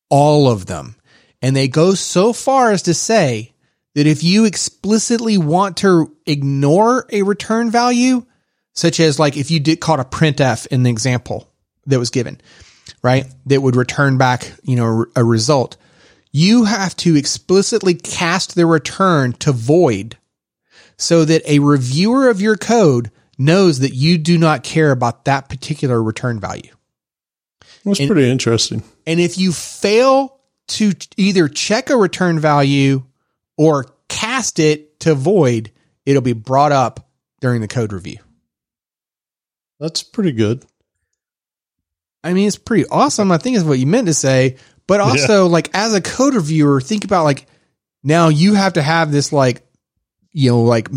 all of them. And they go so far as to say that if you explicitly want to ignore a return value, such as like if you did caught a printf in the example that was given, right? That would return back, you know, a result. You have to explicitly cast the return to void so that a reviewer of your code knows that you do not care about that particular return value. That's And- pretty interesting. And if you fail to either check a return value or cast it to void, it'll be brought up during the code review. That's pretty good. I mean, it's pretty awesome. I think is what you meant to say. But also, like as a code reviewer, think about like now you have to have this like you know like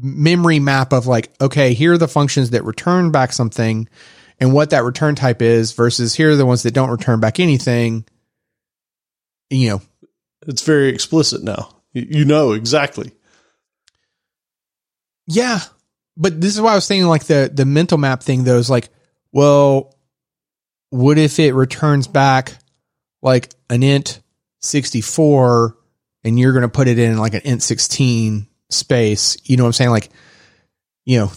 memory map of like okay, here are the functions that return back something and what that return type is versus here are the ones that don't return back anything. You know, It's very explicit now. You, you know exactly. Yeah. But this is why I was saying like the the mental map thing though is like, well, what if it returns back like an int 64 and you're going to put it in like an int 16 space, you know what I'm saying like you know,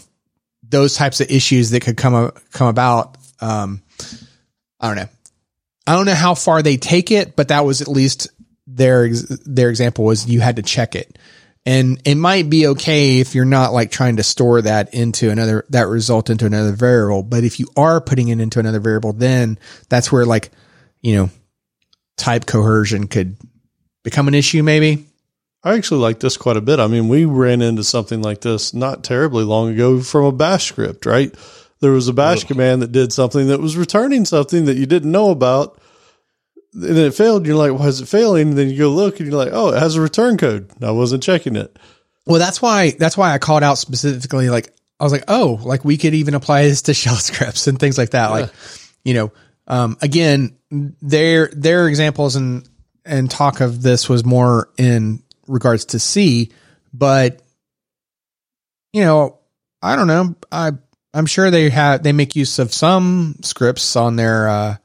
those types of issues that could come come about um I don't know. I don't know how far they take it, but that was at least their their example was you had to check it. And it might be okay if you're not like trying to store that into another, that result into another variable. But if you are putting it into another variable, then that's where like, you know, type coercion could become an issue maybe. I actually like this quite a bit. I mean, we ran into something like this not terribly long ago from a bash script, right? There was a bash Ugh. command that did something that was returning something that you didn't know about. And it failed. You're like, why is it failing? And then you go look and you're like, oh, it has a return code. I wasn't checking it. Well, that's why, that's why I called out specifically, like, I was like, oh, like we could even apply this to shell scripts and things like that. Like, you know, um, again, their, their examples and, and talk of this was more in regards to C, but you know, I don't know. I, I'm sure they have, they make use of some scripts on their, uh,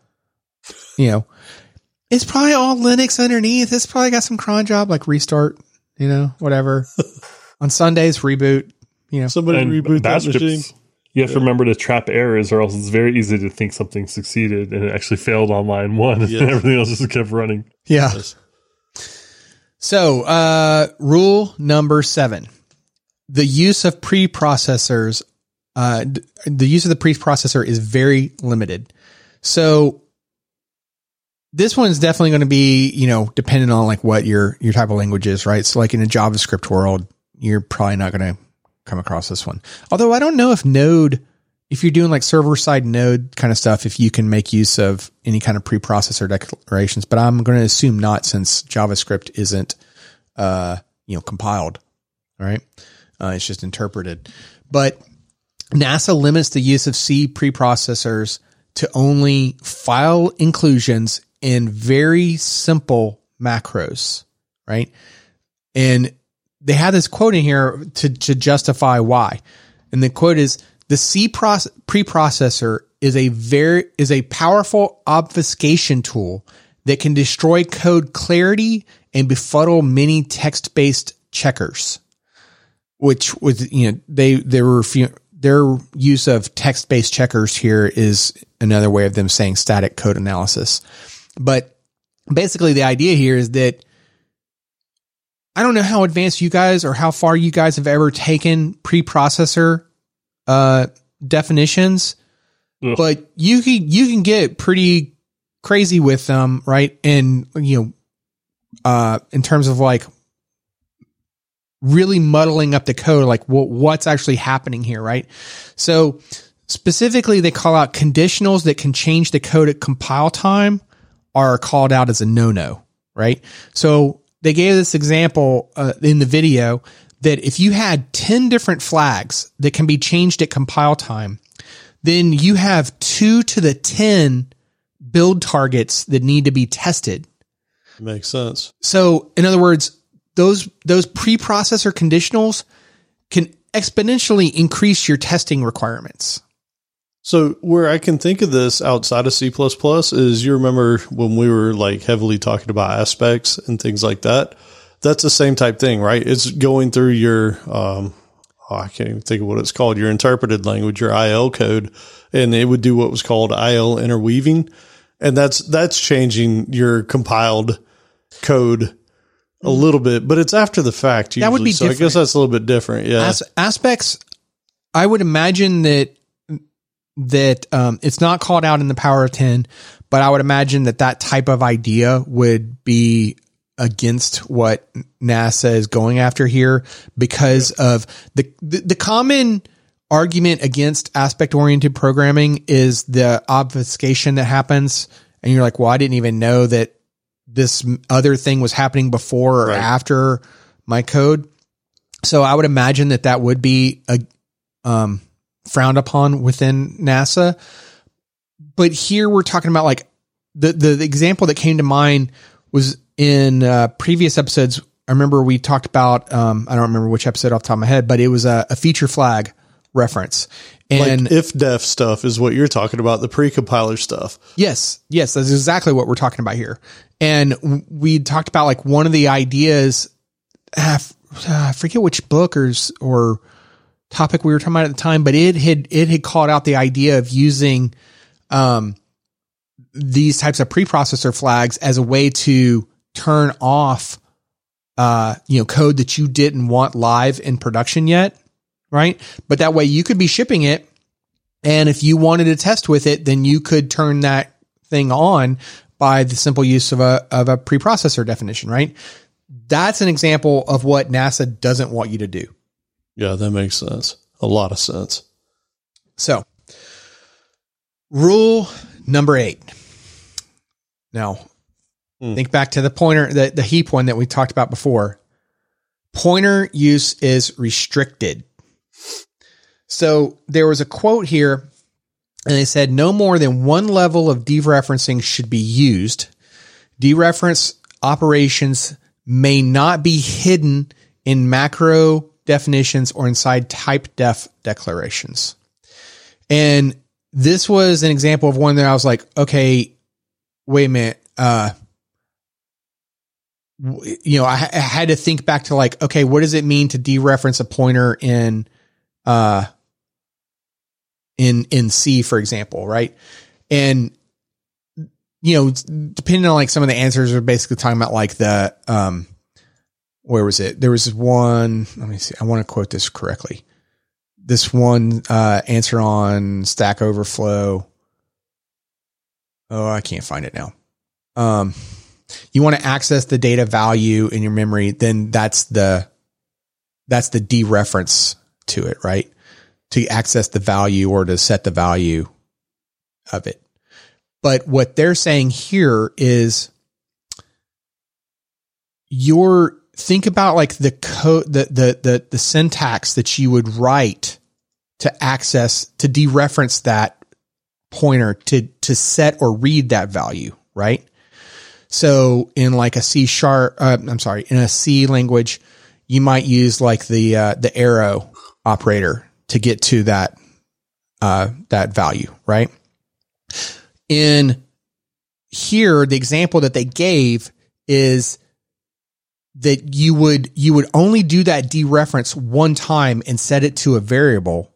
you know, it's probably all Linux underneath. It's probably got some cron job like restart, you know, whatever. on Sundays, reboot, you know. Somebody And reboot that machine. Scripts, you have to remember to trap errors, or else it's very easy to think something succeeded and it actually failed on line one, and everything else just kept running. Yeah. Yes. So, uh, rule number seven, the use of preprocessors, uh, d- the use of the preprocessor is very limited. So this one's definitely going to be, you know, dependent on like what your, your type of language is, right? So like in a JavaScript world, you're probably not going to come across this one. Although I don't know if Node, if you're doing like server side Node kind of stuff, if you can make use of any kind of preprocessor declarations, but I'm going to assume not since JavaScript isn't, uh, you know, compiled. All right. Uh, it's just interpreted, but NASA limits the use of C preprocessors to only file inclusions in very simple macros, right? And they had this quote in here to, to justify why. And the quote is the C process, preprocessor is a very, is a powerful obfuscation tool that can destroy code clarity and befuddle many text based checkers, which was, you know, they, they were, their use of text based checkers here is another way of them saying static code analysis. But basically the idea here is that I don't know how advanced you guys or how far you guys have ever taken preprocessor uh, definitions, but you can you can get pretty crazy with them, right? And you know, uh, in terms of like really muddling up the code, like what, what's actually happening here, right? So specifically, they call out conditionals that can change the code at compile time are called out as a no no, right? So they gave this example uh, in the video that if you had 10 different flags that can be changed at compile time, then you have two to the 10 build targets that need to be tested. Makes sense. So, in other words, those those preprocessor conditionals can exponentially increase your testing requirements. So where I can think of this outside of C++ is you remember when we were like heavily talking about aspects and things like that. That's the same type thing, right? It's going through your, um, oh, I can't even think of what it's called, your interpreted language, your IL code, and it would do what was called IL interweaving. And that's, that's changing your compiled code a little bit, but it's after the fact. Usually. That would be so different. I guess that's a little bit different. Yeah. As- aspects, I would imagine that that um, it's not called out in the power of 10 but i would imagine that that type of idea would be against what nasa is going after here because yeah. of the, the, the common argument against aspect oriented programming is the obfuscation that happens and you're like well i didn't even know that this other thing was happening before or right. after my code so i would imagine that that would be a um frowned upon within NASA. But here we're talking about like the, the, the example that came to mind was in uh, previous episodes. I remember we talked about, um, I don't remember which episode off the top of my head, but it was a, a feature flag reference. And like if def stuff is what you're talking about, the pre-compiler stuff. Yes. Yes. That's exactly what we're talking about here. And we talked about like one of the ideas, uh, I forget which book or, or topic we were talking about at the time, but it had it had called out the idea of using um, these types of preprocessor flags as a way to turn off uh, you know code that you didn't want live in production yet, right? But that way you could be shipping it, and if you wanted to test with it, then you could turn that thing on by the simple use of a of a preprocessor definition, right? That's an example of what NASA doesn't want you to do. Yeah, that makes sense. A lot of sense. So, rule number eight. Now, mm. think back to the pointer, the, the heap one that we talked about before. Pointer use is restricted. So, there was a quote here, and they said no more than one level of dereferencing should be used. Dereference operations may not be hidden in macro definitions or inside type def declarations. And this was an example of one that I was like, okay, wait a minute. Uh, you know, I, I, had to think back to like, okay, what does it mean to dereference a pointer in, uh, in, in C, for example, right? And, you know, depending on like some of the answers are basically talking about like the, um, where was it? There was one. Let me see. I want to quote this correctly. This one uh, answer on Stack Overflow. Oh, I can't find it now. Um, you want to access the data value in your memory, then that's the that's the dereference to it, right? To access the value or to set the value of it. But what they're saying here is your think about like the code, the, the, the, the syntax that you would write to access, to dereference that pointer to, to set or read that value, right? So in like a C sharp, uh, I'm sorry, in a C language, you might use like the uh, the arrow operator to get to that uh, that value, right? In here, the example that they gave is that you would you would only do that dereference one time and set it to a variable,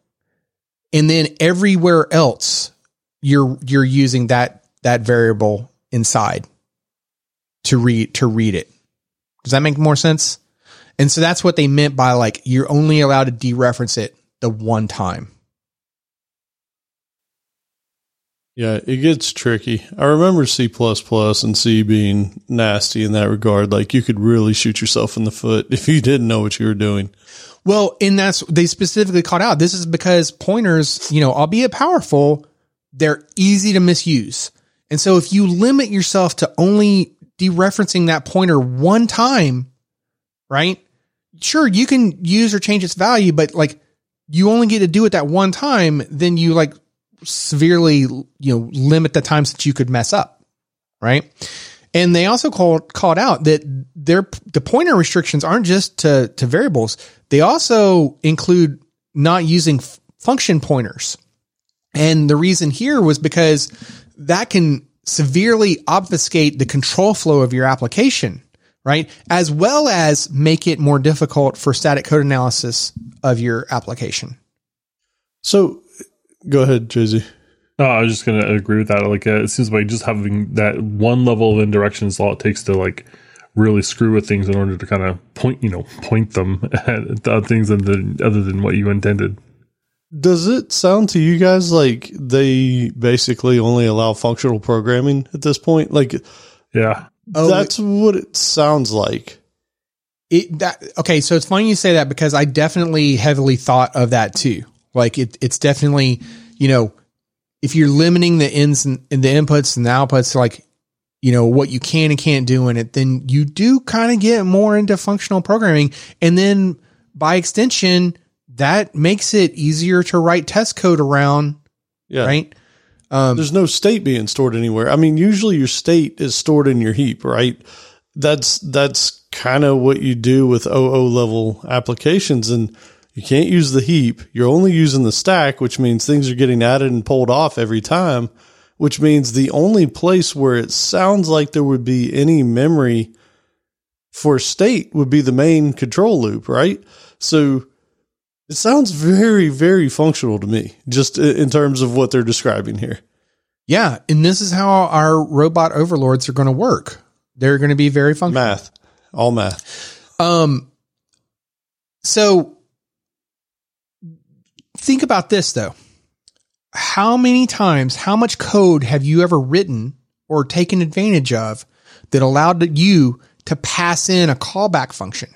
and then everywhere else you're you're using that that variable inside to read to read it. Does that make more sense? And so that's what they meant by like you're only allowed to dereference it the one time. Yeah, it gets tricky. I remember C and C being nasty in that regard. Like you could really shoot yourself in the foot if you didn't know what you were doing. Well, and that's they specifically called out. This is because pointers, you know, albeit powerful, they're easy to misuse. And so if you limit yourself to only dereferencing that pointer one time, right? Sure, you can use or change its value, but like you only get to do it that one time, then you like severely, you know, limit the times that you could mess up, right? And they also called called out that their the pointer restrictions aren't just to to variables; they also include not using f- function pointers. And the reason here was because that can severely obfuscate the control flow of your application, right? As well as make it more difficult for static code analysis of your application. So go ahead, Jay-Z. No, I was just going to agree with that. Like, uh, it seems like just having that one level of indirection is all it takes to like really screw with things in order to kind of point, you know, point them at things other than, other than what you intended. Does it sound to you guys like they basically only allow functional programming at this point? Like, yeah, oh, that's what it sounds like. It that okay, so it's funny you say that because I definitely heavily thought of that too. Like it, it's definitely you know if you're limiting the ins and, and the inputs and the outputs, like you know what you can and can't do in it, then you do kind of get more into functional programming, and then by extension that makes it easier to write test code around. Yeah. Right. Um, There's no state being stored anywhere. I mean, usually your state is stored in your heap, right? That's that's kind of what you do with OO level applications, and you can't use the heap. You're only using the stack, which means things are getting added and pulled off every time. Which means the only place where it sounds like there would be any memory for state would be the main control loop, right? So it sounds very, very functional to me, just in terms of what they're describing here. Yeah. And this is how our robot overlords are going to work. They're going to be very functional. Math, all math. Um, so think about this though. How many times, how much code have you ever written or taken advantage of that allowed you to pass in a callback function?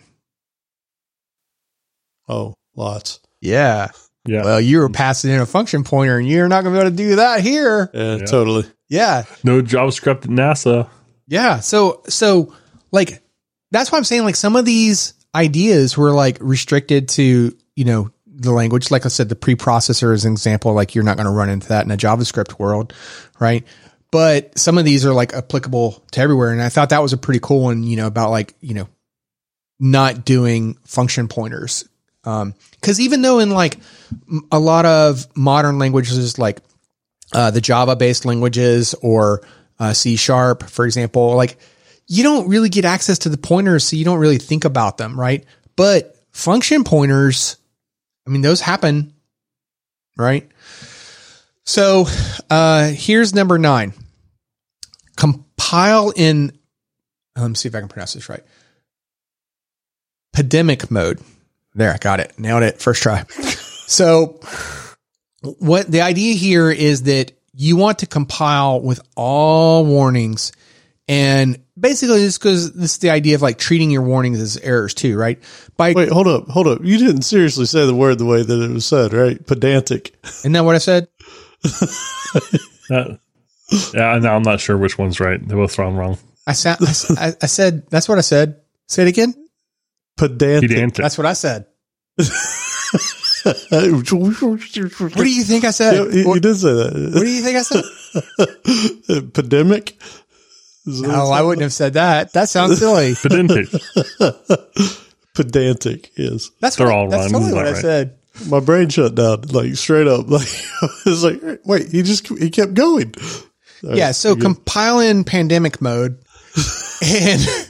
Oh, Lots. Yeah. Yeah. Well, you were passing in a function pointer and you're not going to be able to do that here. Yeah, yeah, totally. Yeah. No JavaScript at NASA. Yeah. So, so like, that's why I'm saying like some of these ideas were like restricted to, you know, the language. Like I said, the preprocessor is an example. Like you're not going to run into that in a JavaScript world. Right. But some of these are like applicable to everywhere. And I thought that was a pretty cool one, you know, about like, you know, not doing function pointers um, cause even though in like a lot of modern languages, like, uh, the Java based languages or, uh, C sharp, for example, like you don't really get access to the pointers. So you don't really think about them. Right. But function pointers, I mean, those happen. Right. So, uh, here's number nine. Compile in, let me see if I can pronounce this right. Pandemic mode. There, I got it. Nailed it. First try. so what the idea here is that you want to compile with all warnings and basically just because this is the idea of like treating your warnings as errors too, right? By wait, hold up, hold up. You didn't seriously say the word the way that it was said, right? Pedantic. Isn't that what I said? uh, yeah, no, I'm not sure which one's right. They're both wrong. Wrong. I, sa- I, I said that's what I said. Say it again pedantic. pedantic. That's what I said. what do you think I said? Yeah, you, you, did say that. What do you think I said? Pandemic. No, I wouldn't have said that. That sounds silly. Pedantic. pedantic is. That's They're what, all that's rhymes, totally what I said. My brain shut down, like straight up. Like it's like, wait, he just he kept going. Yeah, so compile in pandemic mode, and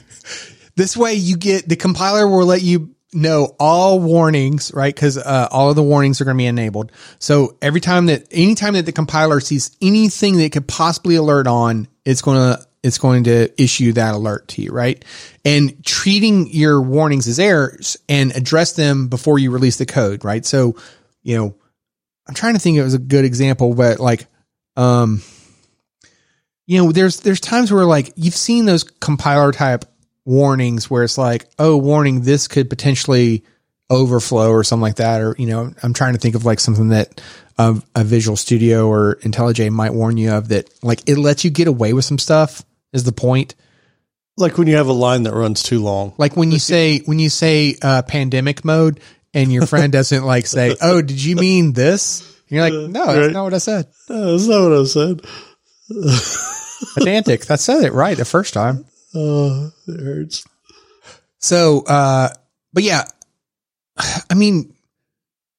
this way you get the compiler will let you know all warnings, right? Because uh, all of the warnings are going to be enabled. So every time that, anytime that the compiler sees anything that could possibly alert on, it's going to it's going to issue that alert to you, right? And treating your warnings as errors and address them before you release the code, right? So, you know, I'm trying to think it was a good example, but like, um, you know, there's there's times where like you've seen those compiler type warnings where it's like, oh, warning, this could potentially overflow or something like that. Or you know, I'm trying to think of like something that um, a Visual Studio or IntelliJ might warn you of that, like it lets you get away with some stuff. Is the point? Like when you have a line that runs too long. Like when you say when you say uh, pandemic mode and your friend doesn't like say, "Oh, did you mean this?" And you're like, "No, that's not what I said." No, that's not what I said. Pedantic. that said it right the first time. Oh, it hurts. So, uh, but yeah, I mean,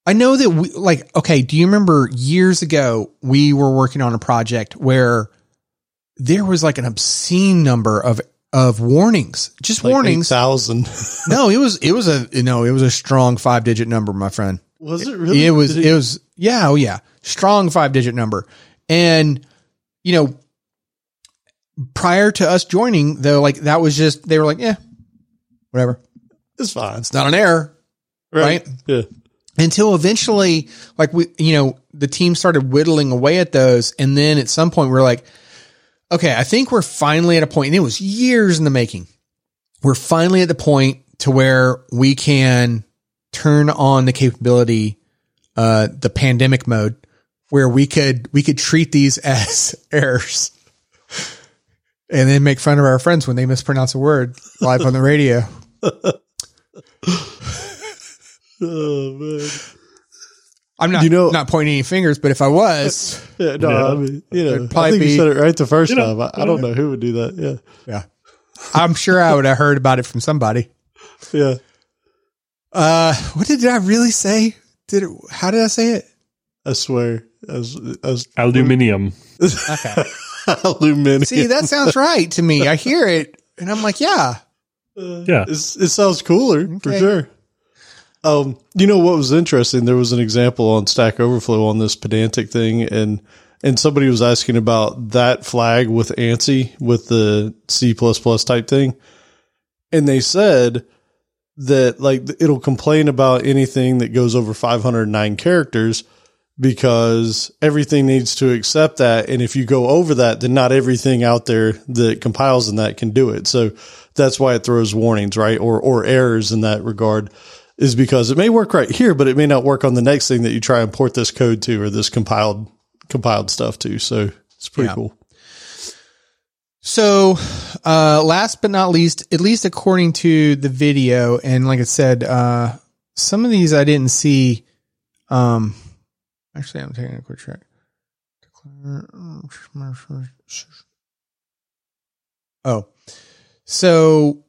I know that we like, okay, do you remember years ago we were working on a project where there was like an obscene number of, of warnings, just Like warnings. thousand. no, it was, it was a, you know it was a strong five digit number, my friend. Was it really? It was, Did it was, yeah, oh yeah, strong five digit number. And, you know, prior to us joining though, like that was just, they were like, yeah, whatever. It's fine. It's not an error. right? Yeah. until eventually like we you know the team started whittling away at those and then at some point we are like okay i think we're finally at a point and it was years in the making we're finally at the point to where we can turn on the capability uh the pandemic mode where we could we could treat these as errors and then make fun of our friends when they mispronounce a word live on the radio Oh man. I'm not You know- not pointing any fingers but if i was Yeah, no, Yeah. I mean, you know, It'd I probably think be- you said it right the first You know, time. I, I don't know who would do that. Yeah. Yeah. I'm sure I would have heard about it from somebody. Yeah. Uh, what did I really say? Did it, how did I say it? I swear. as as Aluminium. Okay. aluminum. See, that sounds right to me. I hear it and I'm like, yeah. Yeah. It's, it sounds cooler for sure. Um, you know what was interesting? There was an example on Stack Overflow on this pedantic thing, and and somebody was asking about that flag with ANSI with the C type thing, and they said that like it'll complain about anything that goes over 509 characters because everything needs to accept that. And if you go over that then not everything out there that compiles in that can do it. So that's why it throws warnings right? Or or errors in that regard is because it may work right here but it may not work on the next thing that you try and port this code to or this compiled compiled stuff to so it's pretty Yeah. cool So, uh, last but not least, at least according to the video, and like I said, uh, some of these I didn't see. Um, actually, I'm taking a quick check. Oh, so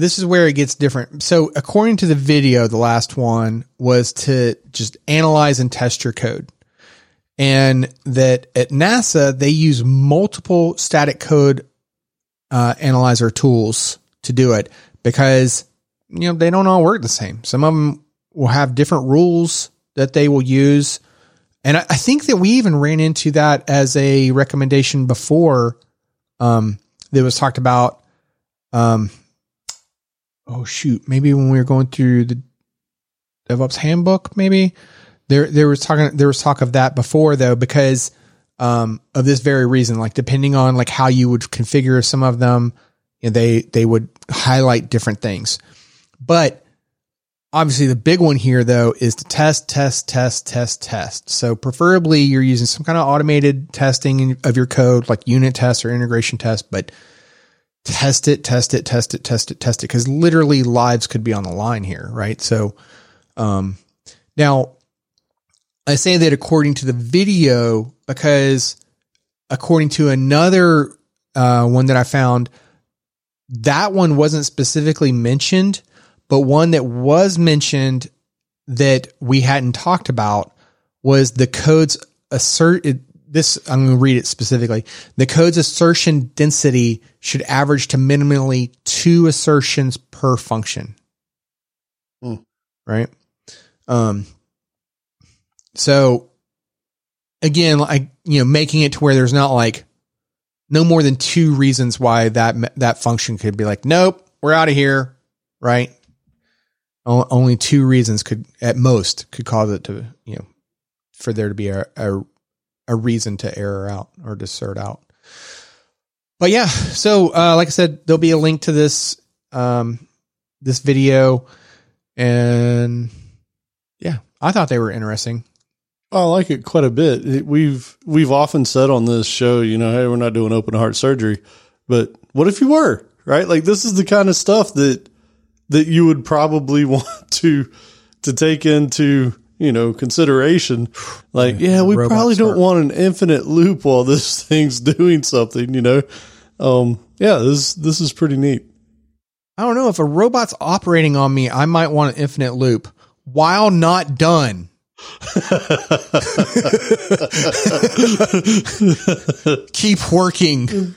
this is where it gets different. So, according to the video, the last one was to just analyze and test your code and that at NASA they use multiple static code uh, analyzer tools to do it because you know they don't all work the same. Some of them will have different rules that they will use, and I, I think that we even ran into that as a recommendation before. Um, that was talked about. Um, oh shoot, maybe when we were going through the DevOps handbook, maybe? There there was talking there was talk of that before though because um, of this very reason. Like depending on like how you would configure some of them you know, they they would highlight different things. But obviously the big one here though is to test test test test test. So preferably you're using some kind of automated testing of your code like unit tests or integration tests but test it test it test it test it test it because literally lives could be on the line here right so um now I say that according to the video because according to another uh, one that I found. That one wasn't specifically mentioned, but one that was mentioned that we hadn't talked about was the code's assert. This I'm going to read it specifically. The code's assertion density should average to minimally two assertions per function. Hmm. Right. Um. So again, like you know, making it to where there's not like no more than two reasons why that that function could be like, nope, we're out of here, right? O- Only two reasons could, at most, could cause it to you know, for there to be a a, a reason to error out or desert out. But yeah, so uh, like I said, there'll be a link to this um, this video, and yeah, I thought they were interesting. I like it quite a bit. We've we've often said on this show, you know, hey, we're not doing open heart surgery, but what if you were? Right? Like this is the kind of stuff that that you would probably want to to take into you know consideration. Like, yeah, we robots probably don't start- want an infinite loop while this thing's doing something. You know, um, yeah, this this is pretty neat. I don't know if a robot's operating on me, I might want an infinite loop while not done. Keep working.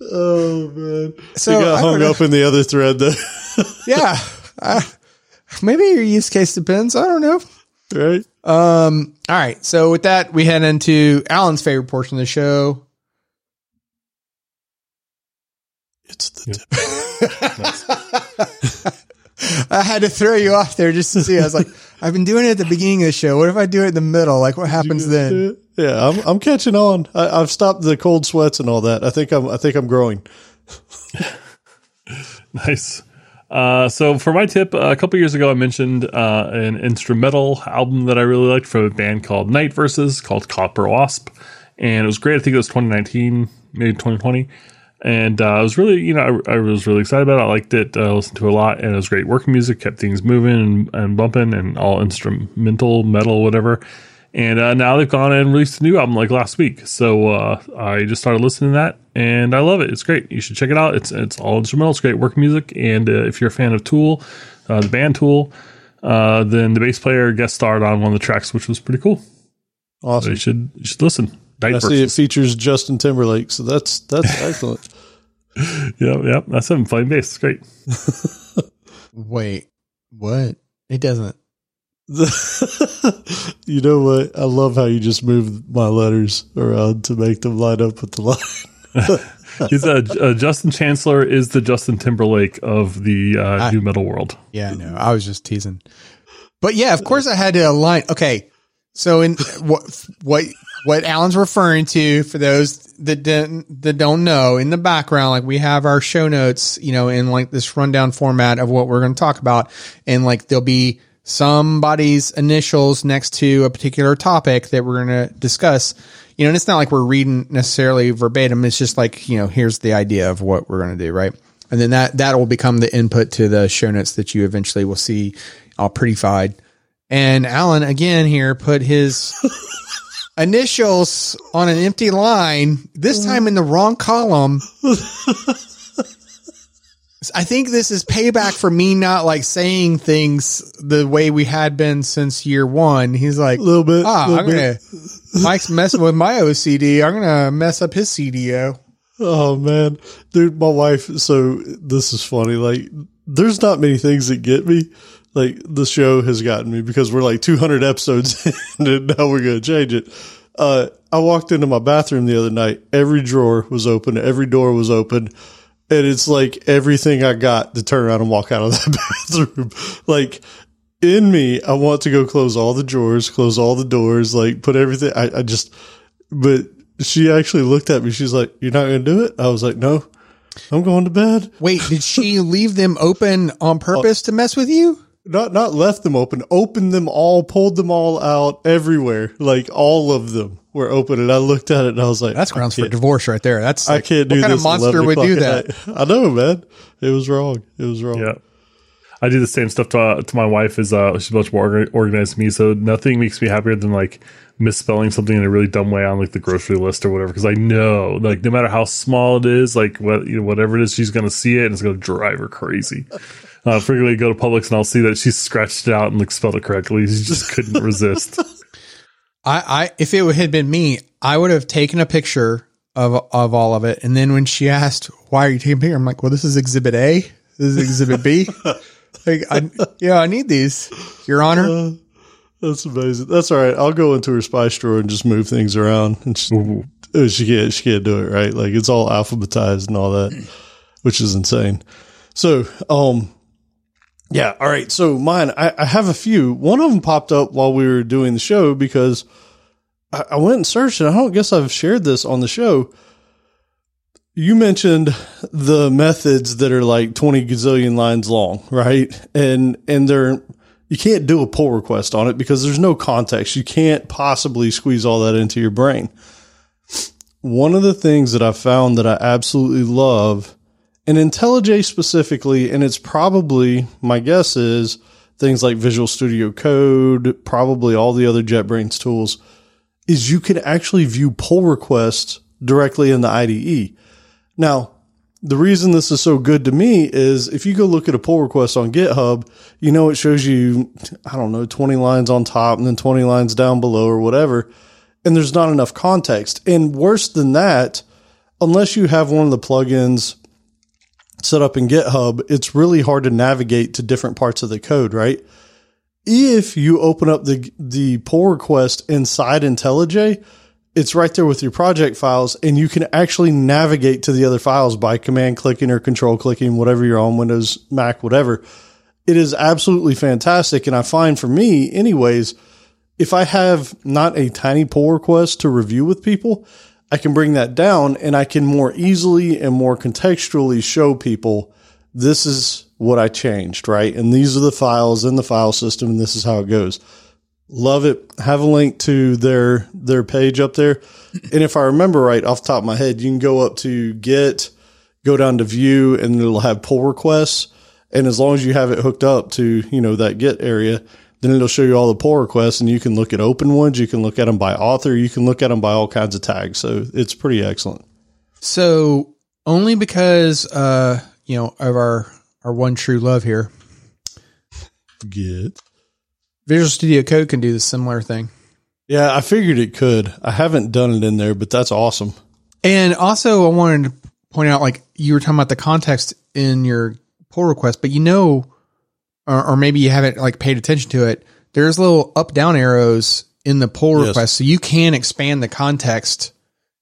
Oh man, So, you got hung up in the other thread though, Yeah. Uh, maybe your use case depends. I don't know. Right? Um, all right. So with that, we head into Allen's favorite portion of the show. It's the tip. I had to throw you off there just to see. I was like, I've been doing it at the beginning of the show. What if I do it in the middle? Like, what happens then? Yeah, I'm I'm catching on. I, I've stopped the cold sweats and all that. I think I'm I think I'm growing. Nice. Uh, so for my tip, a couple years ago, I mentioned uh, an instrumental album that I really liked from a band called Night Verses called Copper Wasp, and it was great. I think it was 2019, maybe 2020, and uh, I was really, you know, I, I was really excited about it. I liked it. I listened to it a lot, and it was great working music, kept things moving and, and bumping, and all instrumental, metal, whatever. And uh, now they've gone and released a new album like last week. So uh, I just started listening to that, and I love it. It's great. You should check it out. It's it's all instrumental. It's great work music. And uh, if you're a fan of Tool, uh, the band Tool, uh, then the bass player guest starred on one of the tracks, which was pretty cool. So Awesome. you should you should listen. Night I see it features Justin Timberlake, so that's that's excellent. Yeah, yeah, that's him playing bass. It's great. Wait, what? It doesn't. you know what? I love how you just move my letters around to make them line up with the line. He's a, uh Justin Chancellor is the Justin Timberlake of the uh, new metal world. Yeah, no, I was just teasing. But yeah, of course I had to align. Okay. So in what, what, what Allen's referring to for those that didn't, that don't know in the background, like we have our show notes, you know, in like this rundown format of what we're going to talk about. And like there'll be somebody's initials next to a particular topic that we're going to discuss. You know, and it's not like we're reading necessarily verbatim. It's just like, you know, here's the idea of what we're going to do. Right. And then that, that will become the input to the show notes that you eventually will see all prettified. And Allen again here put his initials on an empty line, this time in the wrong column. I think this is payback for me not like saying things the way we had been since year one. He's like, A little bit. ah, little I'm bit. gonna, Mike's messing with my OCD. I'm gonna mess up his CDO. Oh man, dude, my wife. So this is funny. Like, there's not many things that get me. Like the show has gotten me because we're like 200 episodes in, and now we're gonna change it. Uh, I walked into my bathroom the other night. Every drawer was open. Every door was open. And it's like everything I got to turn around and walk out of that bathroom. Like in me, I want to go close all the drawers, close all the doors, like put everything. I, I just, but she actually looked at me. She's like, "You're not going to do it." I was like, "No, I'm going to bed." Wait, did she leave them open on purpose to mess with you? Not not left them open, opened them all, pulled them all out everywhere. Like all of them were open, and I looked at it and I was like, That's grounds for divorce right there. That's I can't do what kind this. of monster would do that? at. I know, man. It was wrong. It was wrong. Yeah. I do the same stuff to uh, to my wife. Is uh, she's much more orga- organized than me, so nothing makes me happier than like misspelling something in a really dumb way on like the grocery list or whatever. Because I know, like, no matter how small it is, like what you know, whatever it is, she's gonna see it and it's gonna drive her crazy. Uh, frequently go to Publix and I'll see that she's scratched it out and like spelled it correctly. She just couldn't resist. I, I if it had been me, I would have taken a picture of of all of it, and then when she asked, "Why are you taking a picture?" I'm like, "Well, this is Exhibit A. This is Exhibit B. like, I, yeah, I need these, Your Honor." That's amazing. That's all right. I'll go into her spice drawer and just move things around, and she, uh, she can't she can't do it right. Like it's all alphabetized and all that, which is insane. So, um, yeah. All right. So mine, I, I have a few. One of them popped up while we were doing the show because I, I went and searched, and I don't guess I've shared this on the show. You mentioned the methods that are like 20 gazillion lines long, right? And, and they're, you can't do a pull request on it because there's no context. You can't possibly squeeze all that into your brain. One of the things that I found that I absolutely love and IntelliJ specifically, and it's probably, my guess is things like Visual Studio Code, probably all the other JetBrains tools, is you can actually view pull requests directly in the IDE. Now, the reason this is so good to me is if you go look at a pull request on GitHub, you know, it shows you, I don't know, 20 lines on top and then 20 lines down below or whatever. And there's not enough context. And worse than that, unless you have one of the plugins set up in GitHub, it's really hard to navigate to different parts of the code, right? If you open up the, the pull request inside IntelliJ, it's right there with your project files and you can actually navigate to the other files by command clicking or control clicking, whatever you're on Windows, Mac, whatever. It is absolutely fantastic. And I find for me, anyways, if I have not a tiny pull request to review with people, I can bring that down and I can more easily and more contextually show people this is what I changed, right? And these are the files in the file system and this is how it goes. Love it. Have a link to their their page up there. And if I remember right off the top of my head, you can go up to Git, go down to view, and it'll have pull requests. And as long as you have it hooked up to, you know, that Git area, then it'll show you all the pull requests and you can look at open ones. You can look at them by author. You can look at them by all kinds of tags. So it's pretty excellent. So only because, uh, you know, of our, our one true love here, Git. Visual Studio Code can do the similar thing. Yeah, I figured it could. I haven't done it in there, but that's awesome. And also, I wanted to point out, like you were talking about the context in your pull request, but you know, or, or maybe you haven't like paid attention to it. There's little up down arrows in the pull Yes. request, so you can expand the context.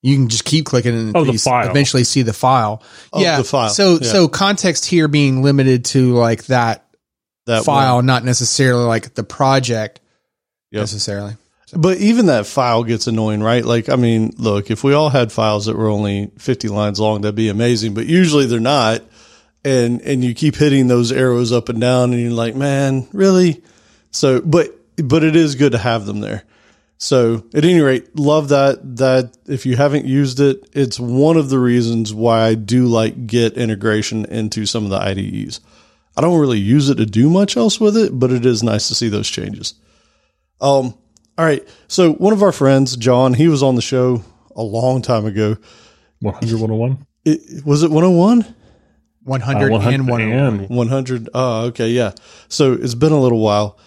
You can just keep clicking and Oh, the file. eventually see the file. Of yeah, the file, So, yeah. so context here being limited to like that That file, one. not necessarily like the project Yep. necessarily. But even that file gets annoying, right? Like, I mean, look, if we all had files that were only 50 lines long, that'd be amazing, but usually they're not. And, and you keep hitting those arrows up and down and you're like, man, really? So, but, but it is good to have them there. So at any rate, love that, that if you haven't used it, it's one of the reasons why I do like Git integration into some of the IDEs. I don't really use it to do much else with it, but it is nice to see those changes. Um, all right. So one of our friends, John, he was on the show a long time ago. 100, 101? It, was it 101? 100, Uh, 100 and 101. and 100. Oh, okay. Yeah. So it's been a little while.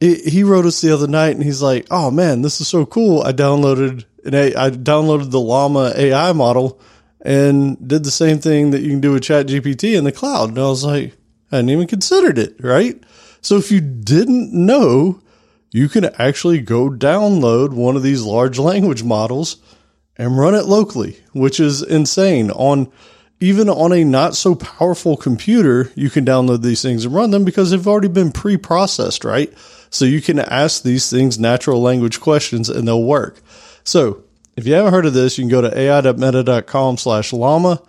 It, he wrote us the other night and he's like, Oh man, this is so cool. I downloaded an A, I downloaded the Llama AI model and did the same thing that you can do with Chat GPT in the cloud. And I was like, I hadn't even considered it. Right. So if you didn't know, you can actually go download one of these large language models and run it locally, which is insane. On even on a not so powerful computer, you can download these things and run them because they've already been pre-processed, right? So you can ask these things natural language questions and they'll work. So if you haven't heard of this, you can go to ai.meta.com slash llama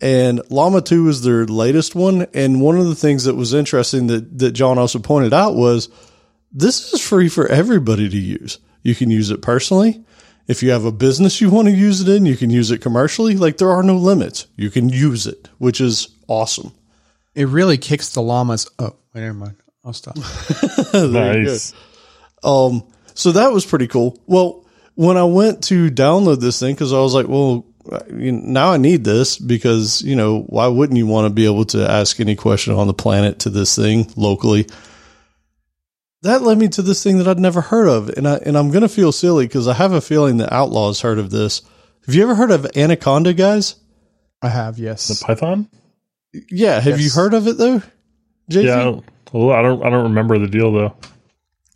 and Llama 2 is their latest one. And one of the things that was interesting that, that John also pointed out was this is free for everybody to use. You can use it personally. If you have a business you want to use it in, you can use it commercially. Like there are no limits. You can use it, which is awesome. it really kicks the llamas. Oh, wait, never mind. I'll stop. nice. Um, so that was pretty cool. Well, when I went to download this thing, because I was like, well, now I need this because you know why wouldn't you want to be able to ask any question on the planet to this thing locally? That led me to this thing that I'd never heard of, and I and I'm gonna feel silly because I have a feeling the Outlaws heard of this. Have you ever heard of Anaconda, guys? I have, yes. The Python? Yeah, have Yes. you heard of it though? JT? Yeah. I don't, well, I don't. I don't remember the deal though.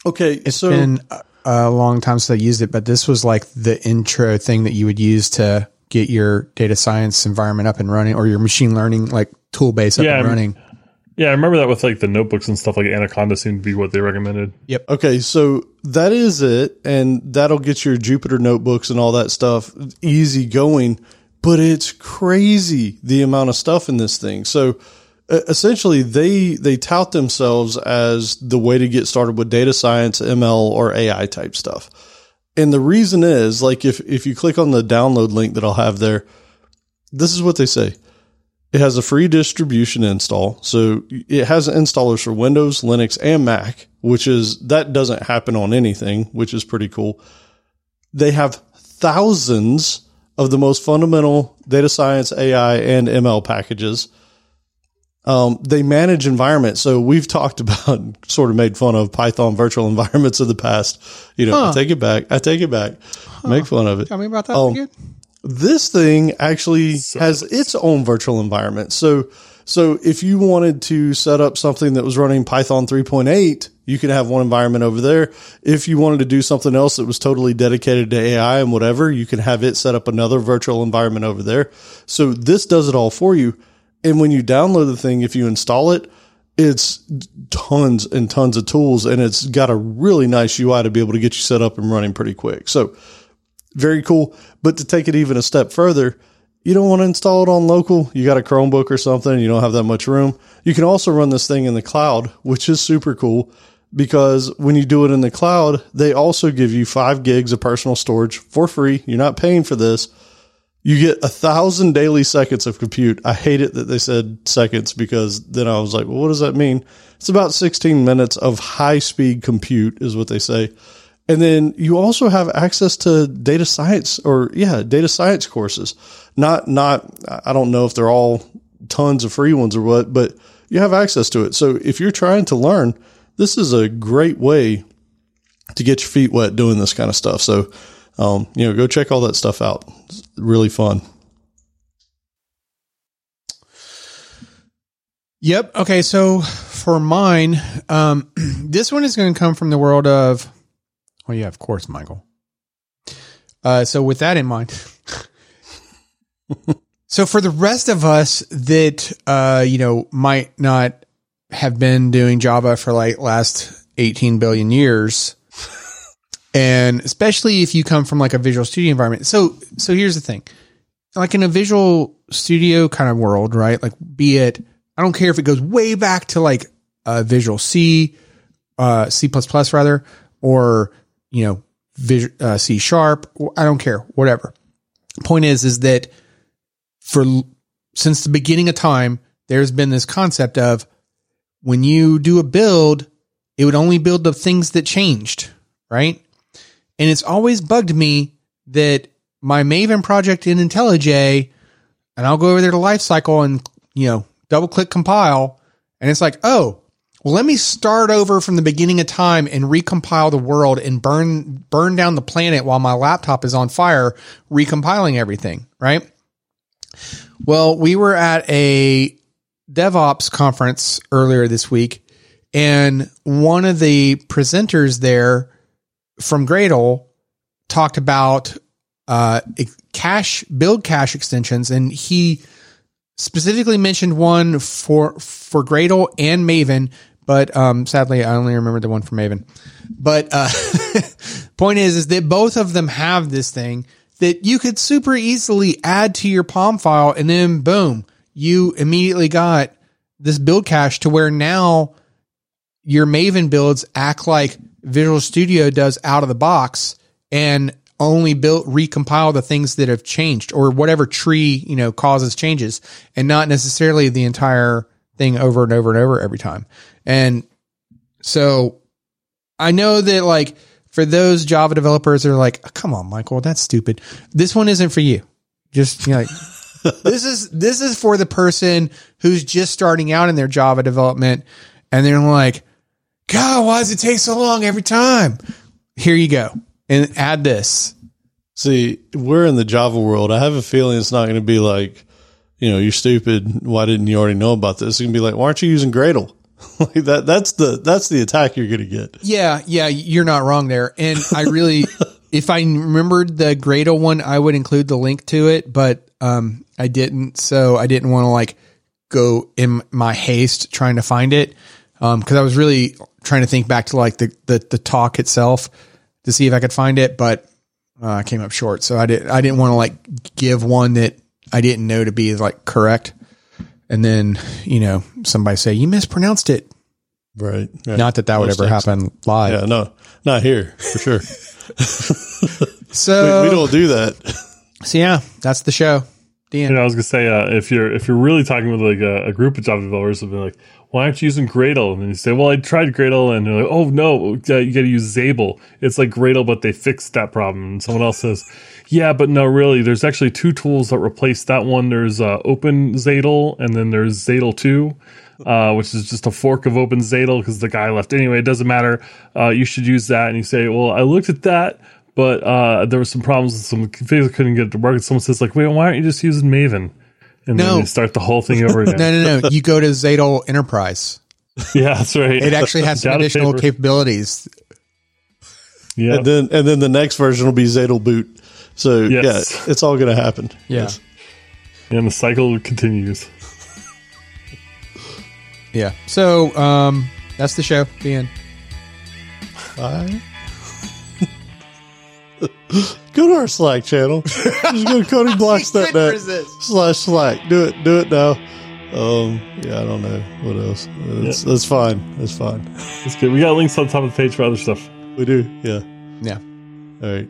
Okay, It's so been a- a long time since I used it, but this was like the intro thing that you would use to get your data science environment up and running or your machine learning like tool base up Yeah, and I'm- running. Yeah, I remember that with like the notebooks and stuff. Like Anaconda seemed to be what they recommended. Yep. Okay, so that is it, and that'll get your Jupyter notebooks and all that stuff easy going. But it's crazy the amount of stuff in this thing. So uh, essentially, they they tout themselves as the way to get started with data science, ML, or AI type stuff. And the reason is, like, if if you click on the download link that I'll have there, this is what they say. It has a free distribution install. So it has installers for Windows, Linux, and Mac, which is that doesn't happen on anything, which is pretty cool. They have thousands of the most fundamental data science, AI, and ML packages. Um, they manage environments. So we've talked about, sort of made fun of Python virtual environments of the past. You know, I take it back. I take it back. Make fun of it Tell me about that Oh. again. This thing actually has its own virtual environment. So, so if you wanted to set up something that was running Python 3.8, you could have one environment over there. If you wanted to do something else that was totally dedicated to AI and whatever, you can have it set up another virtual environment over there. So this does it all for you. And when you download the thing, if you install it, it's tons and tons of tools and it's got a really nice UI to be able to get you set up and running pretty quick. So very cool. But to take it even a step further, you don't want to install it on local. You got a Chromebook or something. You don't have that much room. You can also run this thing in the cloud, which is super cool because when you do it in the cloud, they also give you five gigs of personal storage for free. You're not paying for this. You get a thousand daily seconds of compute. I hate it that they said seconds because then I was like, well, what does that mean? It's about 16 minutes of high speed compute is what they say. And then you also have access to data science or yeah, data science courses. Not, not, I don't know if they're all tons of free ones or what, but you have access to it. So if you're trying to learn, this is a great way to get your feet wet doing this kind of stuff. So, um, you know, go check all that stuff out. It's really fun. Yep. Okay. So for mine, um, this one is going to come from the world of, well, yeah, of course, Michael. Uh, so with that in mind, so for the rest of us that, uh, you know, might not have been doing Java for like last 18 billion years, and especially if you come from like a Visual Studio environment. So, so here's the thing, like in a Visual Studio kind of world, right? Like be it, I don't care if it goes way back to like uh, Visual C, uh, C rather, or you know, Vis- uh, C sharp. I don't care, whatever. Point is, is that for since the beginning of time, there's been this concept of when you do a build, it would only build the things that changed, right? And it's always bugged me that my Maven project in IntelliJ, and I'll go over there to lifecycle and you know double click compile, and it's like, oh, well, let me start over from the beginning of time and recompile the world and burn burn down the planet while my laptop is on fire, recompiling everything, right? Well, we were at a DevOps conference earlier this week, and one of the presenters there from Gradle talked about uh, cache build cache extensions, and he specifically mentioned one for for Gradle and Maven, but um, sadly, I only remember the one for Maven. But uh, point is, is that both of them have this thing that you could super easily add to your POM file, and then boom, you immediately got this build cache to where now your Maven builds act like Visual Studio does out of the box and only build recompile the things that have changed or whatever tree, you know, causes changes and not necessarily the entire thing over and over and over every time. And so I know that like for those Java developers that are like, come on, Michael, that's stupid. This one isn't for you. Just you know, like this is this is for the person who's just starting out in their Java development and they're like, God, why does it take so long every time? Here you go. And add this. See, we're in the Java world. I have a feeling it's not going to be like, you know, you're stupid. Why didn't you already know about this? It's going to be like, why aren't you using Gradle? like that. That's the that's the attack you're going to get. Yeah, yeah, you're not wrong there. And I really, if I remembered the Gradle one, I would include the link to it, but um, I didn't. So I didn't want to like go in my haste trying to find it Um because I was really trying to think back to like the the, the talk itself to see if I could find it, but uh, I came up short. So I did. I didn't want to like give one that I didn't know to be like correct, and then you know somebody say you mispronounced it. Right. right. Not that that would ever things. happen live. Yeah. No, not here for sure. So we, we don't do that. So yeah, that's the show. The end. You know, I was gonna say uh, if you're if you're really talking with like a, a group of Java developers, they'll be like, "Why aren't you using Gradle?" And then you say, "Well, I tried Gradle," and they're like, "Oh no, you got to use Zabel. It's like Gradle, but they fixed that problem." And someone else says, "Yeah, but no, really. There's actually two tools that replace that one. There's uh, Open Zadel, and then there's Zadel Two. Uh, which is just a fork of Open Zadel because the guy left anyway. It doesn't matter. Uh, you should use that. And you say, well, I looked at that, but uh, there were some problems with some things I couldn't get it to work. And someone says, like, wait, why aren't you just using Maven? And No. then you start the whole thing over again. No, no, no. You go to Zadel Enterprise. Yeah, that's right. It actually has some Data additional paper. capabilities. Yeah. And then and then the next version will be Zadel boot. So Yes. yeah, it's all going to happen. Yeah. Yes. and the cycle continues. Yeah. So um, that's the show. The end. Bye. go to our Slack channel. Just go to codingblocks.net slash Slack. Do it. Do it now. Um, yeah, I don't know what else. That's, that's fine. That's fine. That's good. We got links on top of the page for other stuff. We do. Yeah. Yeah. All right.